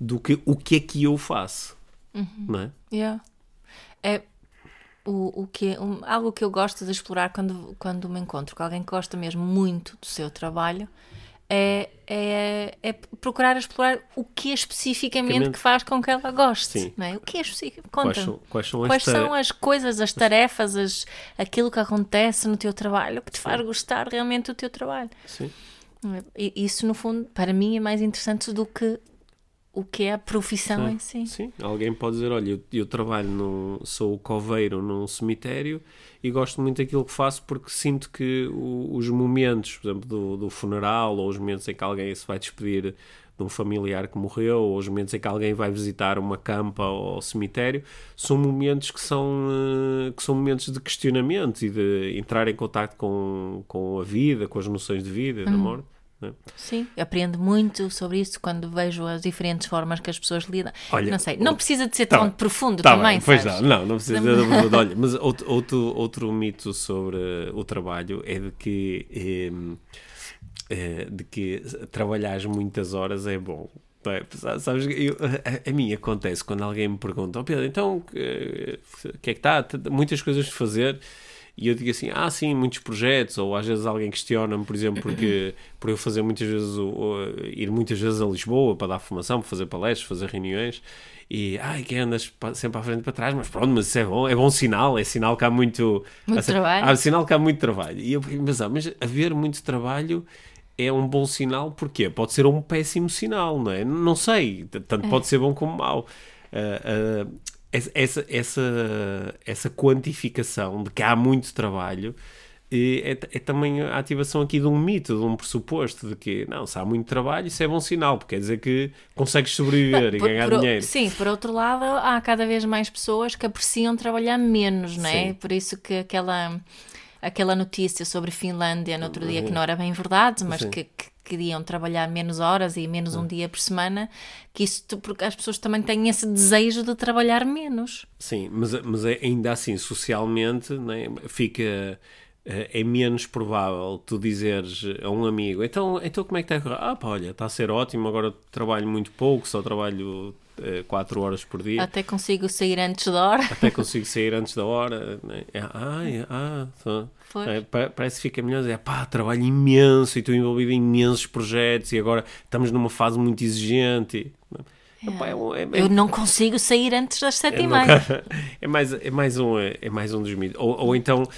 do que o que é que eu faço. Uhum. Não é? Yeah. É o, o que, um, algo que eu gosto de explorar quando, quando me encontro com alguém que gosta mesmo muito do seu trabalho é, é, é procurar explorar o que é especificamente que faz com que ela goste. Sim. Não é? O que é específico? Conta. Quais são, quais são, as, quais são as coisas, as tarefas, as, aquilo que acontece no teu trabalho que te faz gostar realmente do teu trabalho. Sim. E, isso, no fundo, para mim é mais interessante do que o que é a profissão em si. Sim, alguém pode dizer, olha, eu, eu trabalho, no, sou coveiro num cemitério e gosto muito daquilo que faço porque sinto que o, os momentos, por exemplo, do, do, funeral ou os momentos em que alguém se vai despedir de um familiar que morreu ou os momentos em que alguém vai visitar uma campa ou cemitério são momentos que são, eh, que são momentos de questionamento e de entrar em contato com, com a vida, com as noções de vida e uhum. da morte. É? Sim, aprendo muito sobre isso quando vejo as diferentes formas que as pessoas lidam. Olha, não sei, não precisa de ser tá tão bem, profundo tá também. Bem, pois não, não, não precisa de ser profundo. Olha, mas [laughs] outro, outro, outro mito sobre o trabalho é de que, é, de que trabalhar muitas horas é bom. É? Sabes, eu, a, a, mim acontece quando alguém me pergunta, oh Pedro, então o que, que é que está? Muitas coisas de fazer e eu digo assim, ah sim, muitos projetos, ou às vezes alguém questiona-me, por exemplo, porque [clears throat] por eu fazer muitas vezes, ir muitas vezes a Lisboa para dar formação, para fazer palestras, fazer reuniões, e ai, que andas sempre à frente e para trás, mas pronto, mas isso é bom, é bom sinal, é sinal que há muito, muito assim, trabalho. Há sinal que há muito trabalho. E eu mas, ah, mas haver muito trabalho é um bom sinal, porque pode ser um péssimo sinal, não é? Não sei, tanto é. pode ser bom como mau. Uh, uh, essa, essa, essa quantificação de que há muito trabalho é, é, também a ativação aqui de um mito, de um pressuposto de que, não, se há muito trabalho, isso é bom sinal, porque quer dizer que consegues sobreviver e ganhar por, dinheiro. Sim, por outro lado, há cada vez mais pessoas que apreciam trabalhar menos, não é? Sim. Por isso que aquela, aquela notícia sobre Finlândia no outro dia, que não era bem verdade, mas que, que queriam trabalhar menos horas e menos um dia por semana, que isso porque as pessoas também têm esse desejo de trabalhar menos. Sim, mas, mas é, ainda assim, socialmente, né, fica eh, é menos provável tu dizeres a um amigo então, então como é que está a correr? Ah pá, olha, está a ser ótimo, agora trabalho muito pouco, só trabalho 4 eh, horas por dia. Até consigo sair antes da hora. Até consigo sair [laughs] antes da hora. Né? É, ah, é, ah, é, parece que fica melhor. É pá, trabalho imenso e estou envolvido em imensos projetos e agora estamos numa fase muito exigente. É. Epá, é, é, eu não consigo sair antes das sete e meia. [laughs] É mais, é, mais um, é mais um dos mitos. Ou, ou então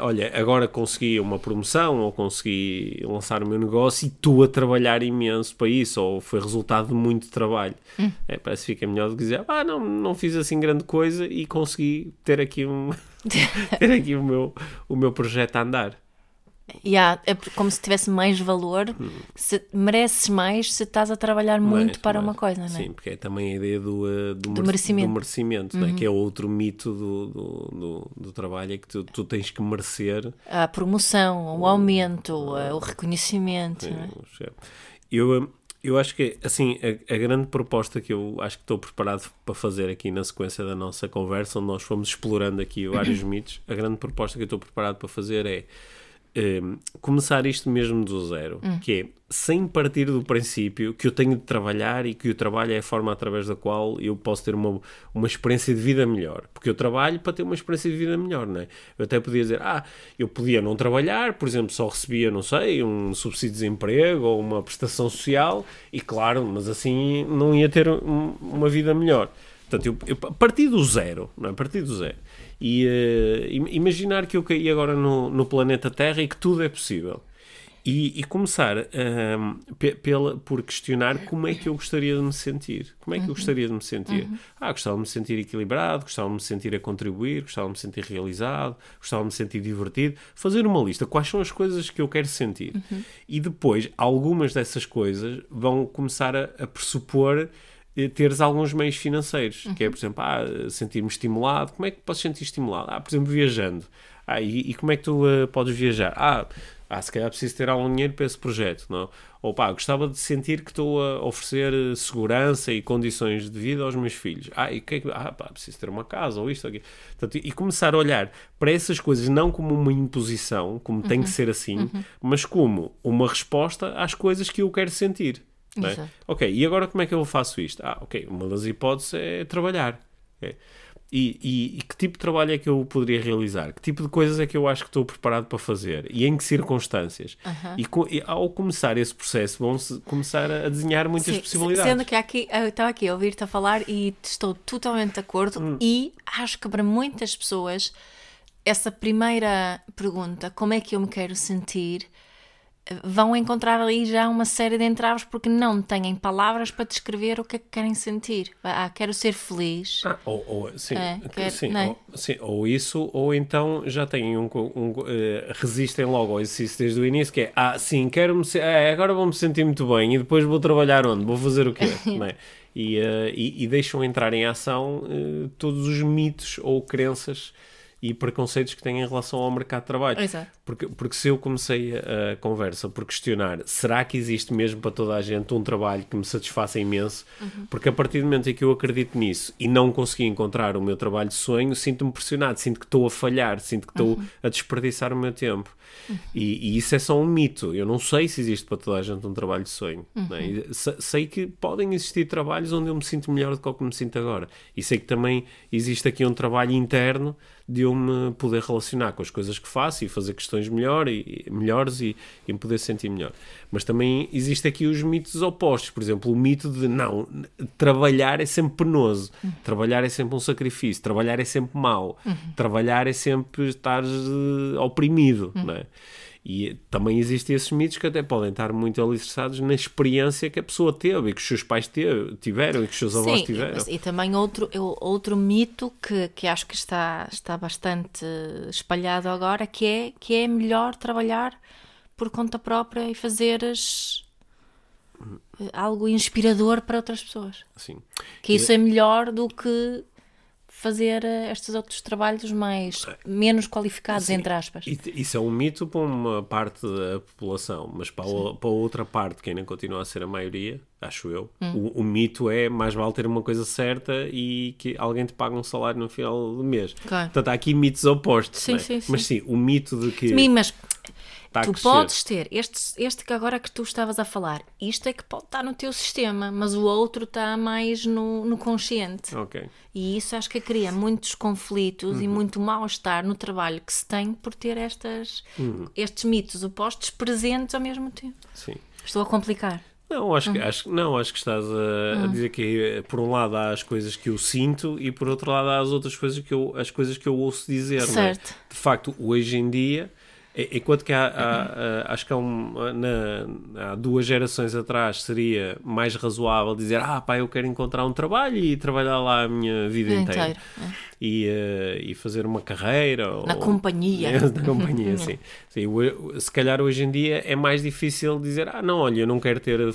olha, agora consegui uma promoção ou consegui lançar o meu negócio e estou a trabalhar imenso para isso, ou foi resultado de muito trabalho. Hum. É, parece que fica melhor do que dizer, ah, não, não fiz assim grande coisa e consegui ter aqui um [laughs] ter aqui o meu, o meu projeto a andar. Yeah, é como se tivesse mais valor, se, mereces mais se estás a trabalhar muito Mais, para mais. uma coisa, não é? Sim, porque é também a ideia do, uh, do, mere- merecimento. Uhum. do merecimento, é? que é outro mito do, do, do, do trabalho, é que tu, tu tens que merecer A promoção, o aumento, o reconhecimento, não é? o. Eu, hum, eu acho que, assim, a, a grande proposta que eu acho que estou preparado para fazer aqui na sequência da nossa conversa, onde nós fomos explorando aqui vários mitos, a grande proposta que eu estou preparado para fazer é hum, começar isto mesmo do zero, que é sem partir do princípio que eu tenho de trabalhar e que o trabalho é a forma através da qual eu posso ter uma, uma experiência de vida melhor. Porque eu trabalho para ter uma experiência de vida melhor, não é? Eu até podia dizer, ah, eu podia não trabalhar, por exemplo, só recebia, não sei, um subsídio de desemprego ou uma prestação social, e claro, mas assim não ia ter um- uma vida melhor. Portanto, eu, eu parti do zero, não é? Parti do zero. E im- imaginar que eu caí agora no, no planeta Terra e que tudo é possível. E, e começar pe- pela, por questionar como é que eu gostaria de me sentir. Como é que eu gostaria de me sentir? Ah, gostava de me sentir equilibrado, gostava de me sentir a contribuir, gostava de me sentir realizado, gostava de me sentir divertido. Fazer uma lista. Quais são as coisas que eu quero sentir? E depois, algumas dessas coisas vão começar a, a pressupor teres alguns meios financeiros, que é, por exemplo, ah, sentir-me estimulado. Como é que posso sentir estimulado? Ah, por exemplo, viajando. Ah, e, e como é que tu eh, podes viajar? Ah, ah, se calhar preciso ter algum dinheiro para esse projeto, não? Ou pá, gostava de sentir que estou a oferecer eh, segurança e condições de vida aos meus filhos. Ah, e que é que... Ah, pá, preciso ter uma casa ou isto ou aquilo. Portanto, e começar a olhar para essas coisas não como uma imposição, como tem que ser assim, mas como uma resposta às coisas que eu quero sentir. É? Ok, e agora como é que eu faço isto? Ah, ok, uma das hipóteses é trabalhar. É. E, e- e que tipo de trabalho é que eu poderia realizar? Que tipo de coisas é que eu acho que estou preparado para fazer? E em que circunstâncias? E, co- e ao começar esse processo, vão-se começar a desenhar muitas Sim, possibilidades. Sendo que aqui, eu estava aqui a ouvir-te a falar e estou totalmente de acordo Hum. e acho que para muitas pessoas essa primeira pergunta, como é que eu me quero sentir, vão encontrar ali já uma série de entraves porque não têm palavras para descrever o que é que querem sentir. Ah, quero ser feliz. Ah, ou, ou- sim, É, quer- sim, é? ou, sim, ou isso, ou então já têm um, um eh, resistem logo ao exercício desde o início, que é, ah, sim, quero-me, ah, agora vou-me sentir muito bem e depois vou trabalhar onde? Vou fazer o quê? [laughs] É? e, eh, e, e deixam entrar em ação eh, todos os mitos ou crenças e preconceitos que têm em relação ao mercado de trabalho. Exato. Porque, porque se eu comecei a, a conversa por questionar será que existe mesmo para toda a gente um trabalho que me satisfaça imenso, porque a partir do momento em que eu acredito nisso e não consegui encontrar o meu trabalho de sonho, sinto-me pressionado, sinto que estou a falhar, sinto que estou a desperdiçar o meu tempo. E, e isso é só um mito. Eu não sei se existe para toda a gente um trabalho de sonho. é? E se- Sei que podem existir trabalhos onde eu me sinto melhor do que o que me sinto agora. E sei que também existe aqui um trabalho interno de eu me poder relacionar com as coisas que faço e fazer questões melhor e- melhores e, e me poder sentir melhor. Mas também existe aqui os mitos opostos. Por exemplo, o mito de não, trabalhar é sempre penoso, trabalhar é sempre um sacrifício, trabalhar é sempre mau, trabalhar é sempre estar eh, oprimido, não é? E também existem esses mitos que até podem estar muito alicerçados na experiência que a pessoa teve e que os seus pais teve, tiveram e que os seus avós Sim, tiveram. mas- e também outro, outro mito que, que acho que está, está bastante espalhado agora, que é que é melhor trabalhar por conta própria e fazeres eh, algo inspirador para outras pessoas. Assim. Que isso é melhor do que fazer eh, estes outros trabalhos mais menos qualificados, entre aspas. Isso é um mito para uma parte da população, mas para, o- para outra parte, que ainda continua a ser a maioria, acho eu, Hum. o, o mito é mais vale ter uma coisa certa e que alguém te paga um salário no final do mês. Claro. Portanto, há aqui mitos opostos. Sim, é? sim, sim. Mas sim, o mito de que. Sim, mas está a tu podes ter este, este que agora que tu estavas a falar, isto é que pode estar no teu sistema, mas o outro está mais no, no consciente. Ok. E isso acho que cria muitos conflitos e Uhum. muito mal-estar no trabalho que se tem por ter estas, Uhum. estes mitos opostos presentes ao mesmo tempo. Sim. Estou a complicar. Não, acho que, acho, que- não, acho que estás a, a dizer que por um lado há as coisas que eu sinto e por outro lado há as outras coisas que eu, as coisas que eu ouço dizer. é? Certo. De facto, hoje em dia Enquanto que há, há, há, acho que há, um, na, há duas gerações atrás seria mais razoável dizer ah pá, eu quero encontrar um trabalho e trabalhar lá a minha vida inteira. É. E, uh, e fazer uma carreira. Na ou, companhia. [laughs] na companhia, [laughs] sim. sim. Se calhar hoje em dia é mais difícil dizer ah não, olha, eu não quero ter, uh,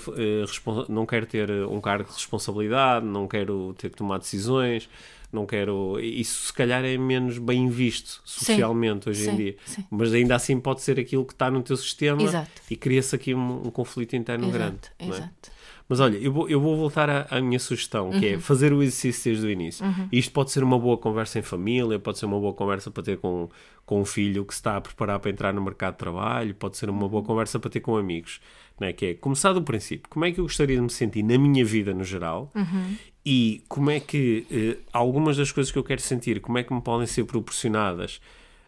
não quero ter um cargo de responsabilidade, não quero ter que tomar decisões não quero. Isso se calhar é menos bem visto socialmente sim, hoje sim, em dia. Sim. Mas ainda assim pode ser aquilo que está no teu sistema exato. e cria-se aqui um, um, conflito interno exato, grande. É? Exato. É? Mas olha, eu vou, eu vou voltar à, à minha sugestão, que é uhum. é fazer o exercício desde o início. Uhum. Isto pode ser uma boa conversa em família, pode ser uma boa conversa para ter com, com um filho que se está a preparar para entrar no mercado de trabalho, pode ser uma boa uhum. conversa para ter com amigos. Né? Que é começar do princípio. Como é que eu gostaria de me sentir na minha vida no geral uhum e como é que eh, algumas das coisas que eu quero sentir, como é que me podem ser proporcionadas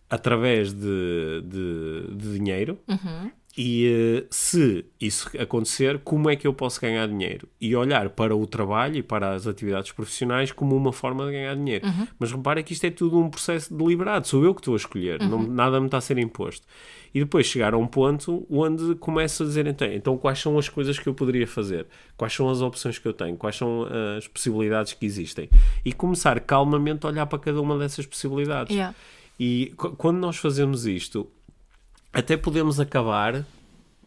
através de, de, de dinheiro uhum. E uh, se isso acontecer, como é que eu posso ganhar dinheiro? E olhar para o trabalho e para as atividades profissionais como uma forma de ganhar dinheiro. Uhum. Mas repara que isto é tudo um processo deliberado, sou eu que estou a escolher, uhum. não, nada me está a ser imposto e depois chegar a um ponto onde começo a dizer então, então quais são as coisas que eu poderia fazer, quais são as opções que eu tenho, quais são as possibilidades que existem e começar calmamente a olhar para cada uma dessas possibilidades. Yeah. E quando nós fazemos isto, até podemos acabar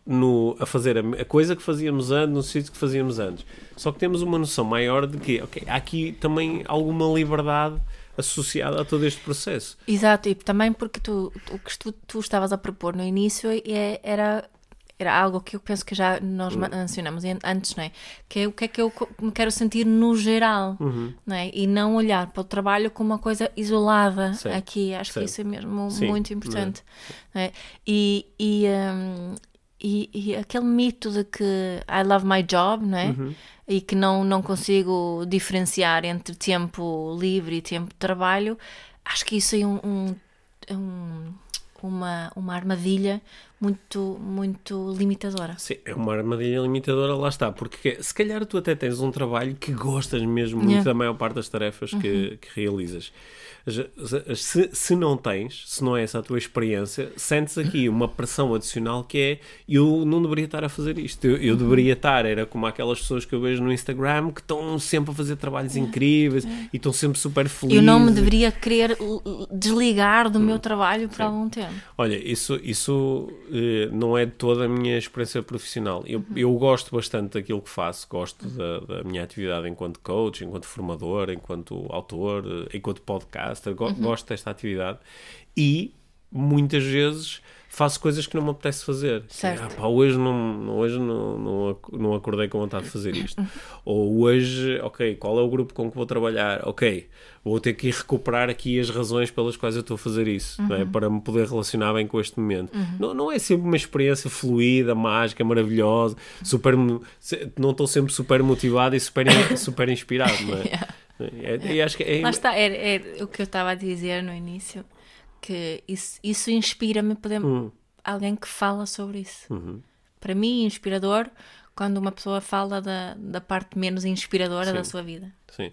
no, a fazer a, a, coisa que fazíamos antes, no sítio que fazíamos antes. Só que temos uma noção maior de que okay, há aqui também alguma liberdade associada a todo este processo. Exato, e também porque tu, o que tu, tu estavas a propor no início é, era era algo que eu penso que já nós uhum. mencionamos antes, não é? Que é o que é que eu me quero sentir no geral, uhum. não é? E não olhar para o trabalho como uma coisa isolada Sim. aqui. Acho Sim. que isso é mesmo Sim. muito importante. Não é? E, e, um, e, e, aquele mito de que I love my job, não é? Uhum e que não, não consigo diferenciar entre tempo livre e tempo de trabalho, acho que isso é um, um, um uma, uma armadilha muito, muito limitadora. Sim, é uma armadilha limitadora, lá está, porque se calhar tu até tens um trabalho que gostas mesmo muito yeah. da maior parte das tarefas uhum. que, que realizas se, se não tens, se não é essa a tua experiência, sentes aqui [laughs] uma pressão adicional que é eu não deveria estar a fazer isto. Eu, eu uhum. deveria estar, era como aquelas pessoas que eu vejo no Instagram que estão sempre a fazer trabalhos incríveis e estão sempre super felizes. Eu não me deveria querer desligar do meu hum, trabalho por Sim. algum tempo. Olha, isso, isso não é toda a minha experiência profissional. Eu, uhum. eu gosto bastante daquilo que faço, gosto da, da minha atividade enquanto coach, enquanto formador, enquanto autor, eh, enquanto podcast podcaster, go uhum. gosto desta atividade e muitas vezes faço coisas que não me apetece fazer. Certo. Ah, pá, hoje não, hoje não, não, não acordei com vontade de fazer isto. [laughs] Ou hoje, ok, qual é o grupo com que vou trabalhar? Ok, vou ter que recuperar aqui as razões pelas quais eu estou a fazer isso, uhum. é? para me poder relacionar bem com este momento. Uhum. Não, não é sempre uma experiência fluida, mágica, maravilhosa, super, não estou sempre super motivado e super, [coughs] super inspirado, não é? yeah. É, é, acho que é... Lá está, é, é o que eu estava a dizer no início, que isso, isso inspira-me poder hum. alguém que fala sobre isso. Uhum. Para mim, inspirador, quando uma pessoa fala da, da parte menos inspiradora Sim. da sua vida. Sim.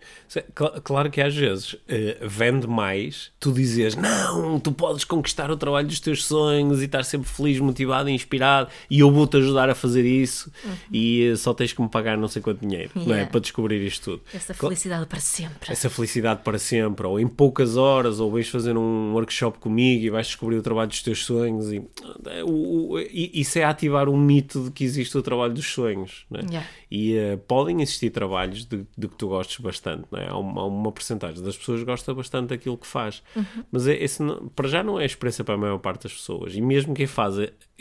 Claro que às vezes uh, vende mais tu dizes não, tu podes conquistar o trabalho dos teus sonhos e estar sempre feliz, motivado e inspirado e eu vou-te ajudar a fazer isso uhum. e uh, só tens que me pagar não sei quanto dinheiro yeah. não é? para descobrir isto tudo. Essa felicidade para sempre. Essa felicidade para sempre, ou em poucas horas, ou vais fazer um workshop comigo e vais descobrir o trabalho dos teus sonhos e, uh, o, o, isso é ativar um mito de que existe o trabalho dos sonhos é? yeah. e podem existir trabalhos de, de que tu gostes bastante, não é? Há uma, uma porcentagem das pessoas que gosta bastante daquilo que faz, uhum. mas é, esse não, para já não é a experiência para a maior parte das pessoas, e mesmo quem faz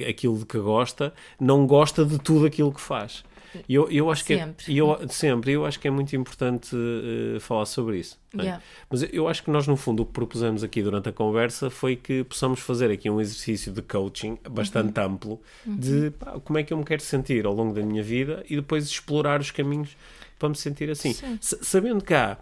aquilo de que gosta, não gosta de tudo aquilo que faz. E eu, eu acho sempre. que é, eu, sempre, eu acho que é muito importante uh, falar sobre isso. É? Yeah. Mas eu acho que nós, no fundo, o que propusemos aqui durante a conversa foi que possamos fazer aqui um exercício de coaching bastante uhum. amplo de uhum. pá, como é que eu me quero sentir ao longo da minha vida e depois explorar os caminhos para me sentir assim. Sabendo que há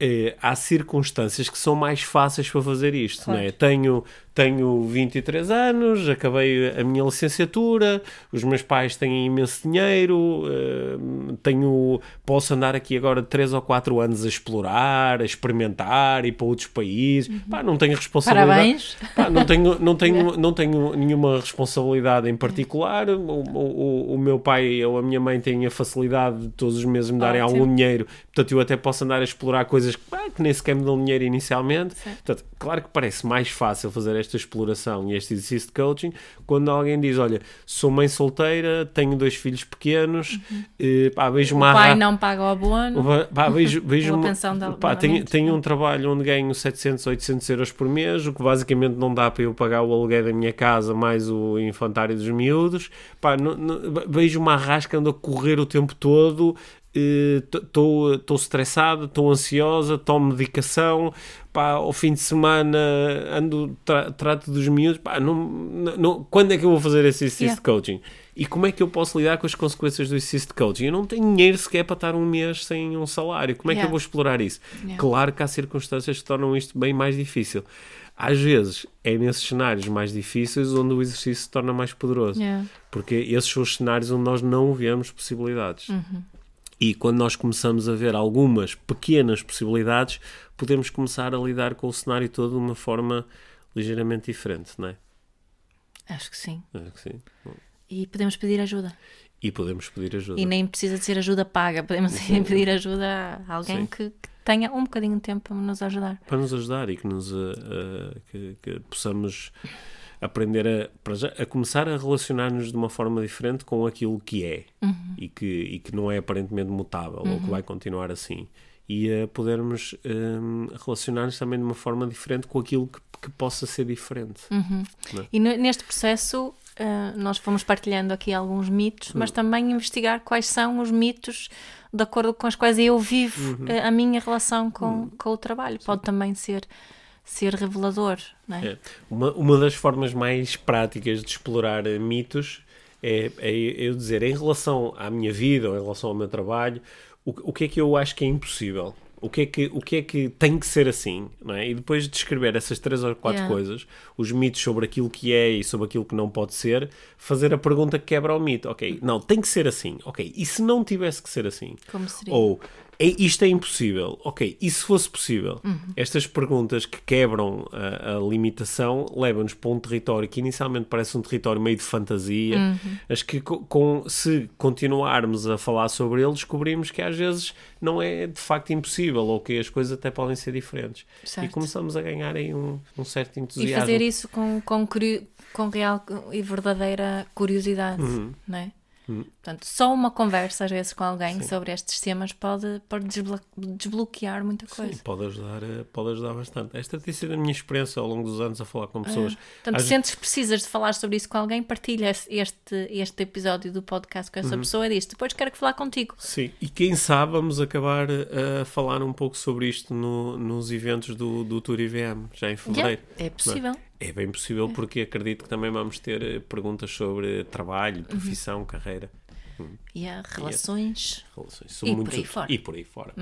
eh, há circunstâncias que são mais fáceis para fazer isto, Claro. não é? Tenho, tenho 23 anos, acabei a minha licenciatura, os meus pais têm imenso dinheiro, eh, tenho, posso andar aqui agora 3 ou 4 anos a explorar, a experimentar, ir para outros países, pá, não tenho responsabilidade. Parabéns. Pá, não, tenho, não, [laughs] tenho, não tenho nenhuma responsabilidade em particular. O, o, o meu pai ou a minha mãe têm a facilidade de todos os meses me darem Ótimo. algum dinheiro, portanto eu até posso andar a explorar coisas que, pá, que nem sequer me dão dinheiro inicialmente. Portanto, claro que parece mais fácil fazer esta exploração e este exercício de coaching quando alguém diz: Olha, sou mãe solteira, tenho dois filhos pequenos, eh, pá, vejo Uhum. O uma pai não paga o abono. Pá, vejo, [laughs] vejo uma- pensão de pá, tenho, tenho não? um trabalho onde ganho 700, 800 euros por mês, o que basicamente não dá para eu pagar o aluguer da minha casa mais o infantário dos miúdos. Pá, não- não- vejo uma arrasca ando a correr o tempo todo. Estou estressada, estou ansiosa, tomo medicação, pá, ao fim de semana ando, tra- trato dos miúdos, pá, não, não- quando é que eu vou fazer esse exercício Yeah. de coaching? E como é que eu posso lidar com as consequências do exercício de coaching? Eu não tenho dinheiro sequer para estar um mês sem um salário. Como é que Yeah. eu vou explorar isso? Yeah. Claro que há circunstâncias que tornam isto bem mais difícil. Às vezes é nesses cenários mais difíceis onde o exercício se torna mais poderoso. Porque esses são os cenários onde nós não vemos possibilidades. Uhum. E quando nós começamos a ver algumas pequenas possibilidades, podemos começar a lidar com o cenário todo de uma forma ligeiramente diferente, não é? Acho que sim. Acho que sim. Bom, E podemos pedir ajuda. E podemos pedir ajuda. E nem precisa de ser ajuda paga. Podemos [laughs] pedir ajuda a alguém Sim. que, que tenha um bocadinho de tempo para nos ajudar. para nos ajudar e que nos eh, eh, que, que possamos aprender a, já, a começar a relacionar-nos de uma forma diferente com aquilo que é e, que, e que não é aparentemente mutável ou que vai continuar assim. E a podermos hum, relacionar-nos também de uma forma diferente com aquilo que, que possa ser diferente. E ne- neste processo, eh, nós fomos partilhando aqui alguns mitos, mas também investigar quais são os mitos de acordo com os quais eu vivo eh, a minha relação com, com o trabalho. Pode também ser, ser revelador, não é? É. Uma, uma das formas mais práticas de explorar eh, mitos é, é eu dizer, em relação à minha vida ou em relação ao meu trabalho, o, o que é que eu acho que é impossível? O que é que, o que, é que tem que ser assim? Não é? E depois de descrever essas três ou quatro Yeah. coisas, os mitos sobre aquilo que é e sobre aquilo que não pode ser, fazer a pergunta que quebra o mito. Ok, não, tem que ser assim. Ok, e se não tivesse que ser assim? Como seria? Ou é, isto é impossível. Ok, e se fosse possível? Uhum. Estas perguntas que quebram a, a limitação levam-nos para um território que inicialmente parece um território meio de fantasia, Uhum. mas que co- com, se continuarmos a falar sobre ele, descobrimos que às vezes não é de facto impossível ou que as coisas até podem ser diferentes. E Certo. começamos a ganhar aí um, um certo E entusiasmo. fazer isso com, com, com real e verdadeira curiosidade, não é? Portanto, só uma conversa, às vezes, com alguém sobre estes temas pode, pode desblo- desbloquear muita coisa. Sim, pode ajudar, eh, pode ajudar bastante. Esta tem sido a minha experiência ao longo dos anos a falar com pessoas. Portanto, Às- se sentes que precisas de falar sobre isso com alguém, partilha este, este episódio do podcast com essa pessoa e diz: Depois quero que falar contigo. Sim, e quem sabe vamos acabar eh, a falar um pouco sobre isto no- nos eventos do, do Tour IVM, já em fevereiro. Yeah, é possível. É bem possível, porque acredito que também vamos ter eh, perguntas sobre Uhum. trabalho, profissão, carreira, E há relações. relações. São E por muitos aí fora. Hum. E por aí fora.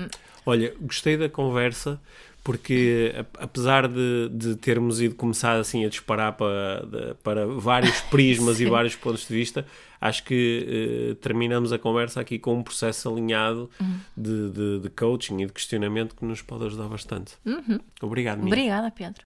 Olha, gostei da conversa, porque apesar de, de termos ido começar assim a disparar para, de- para vários [laughs] prismas e vários pontos de vista, acho que eh, terminamos a conversa aqui com um processo alinhado Uhum. de, de, de coaching e de questionamento que nos pode ajudar bastante. Obrigado, Mia. Obrigada, Pedro.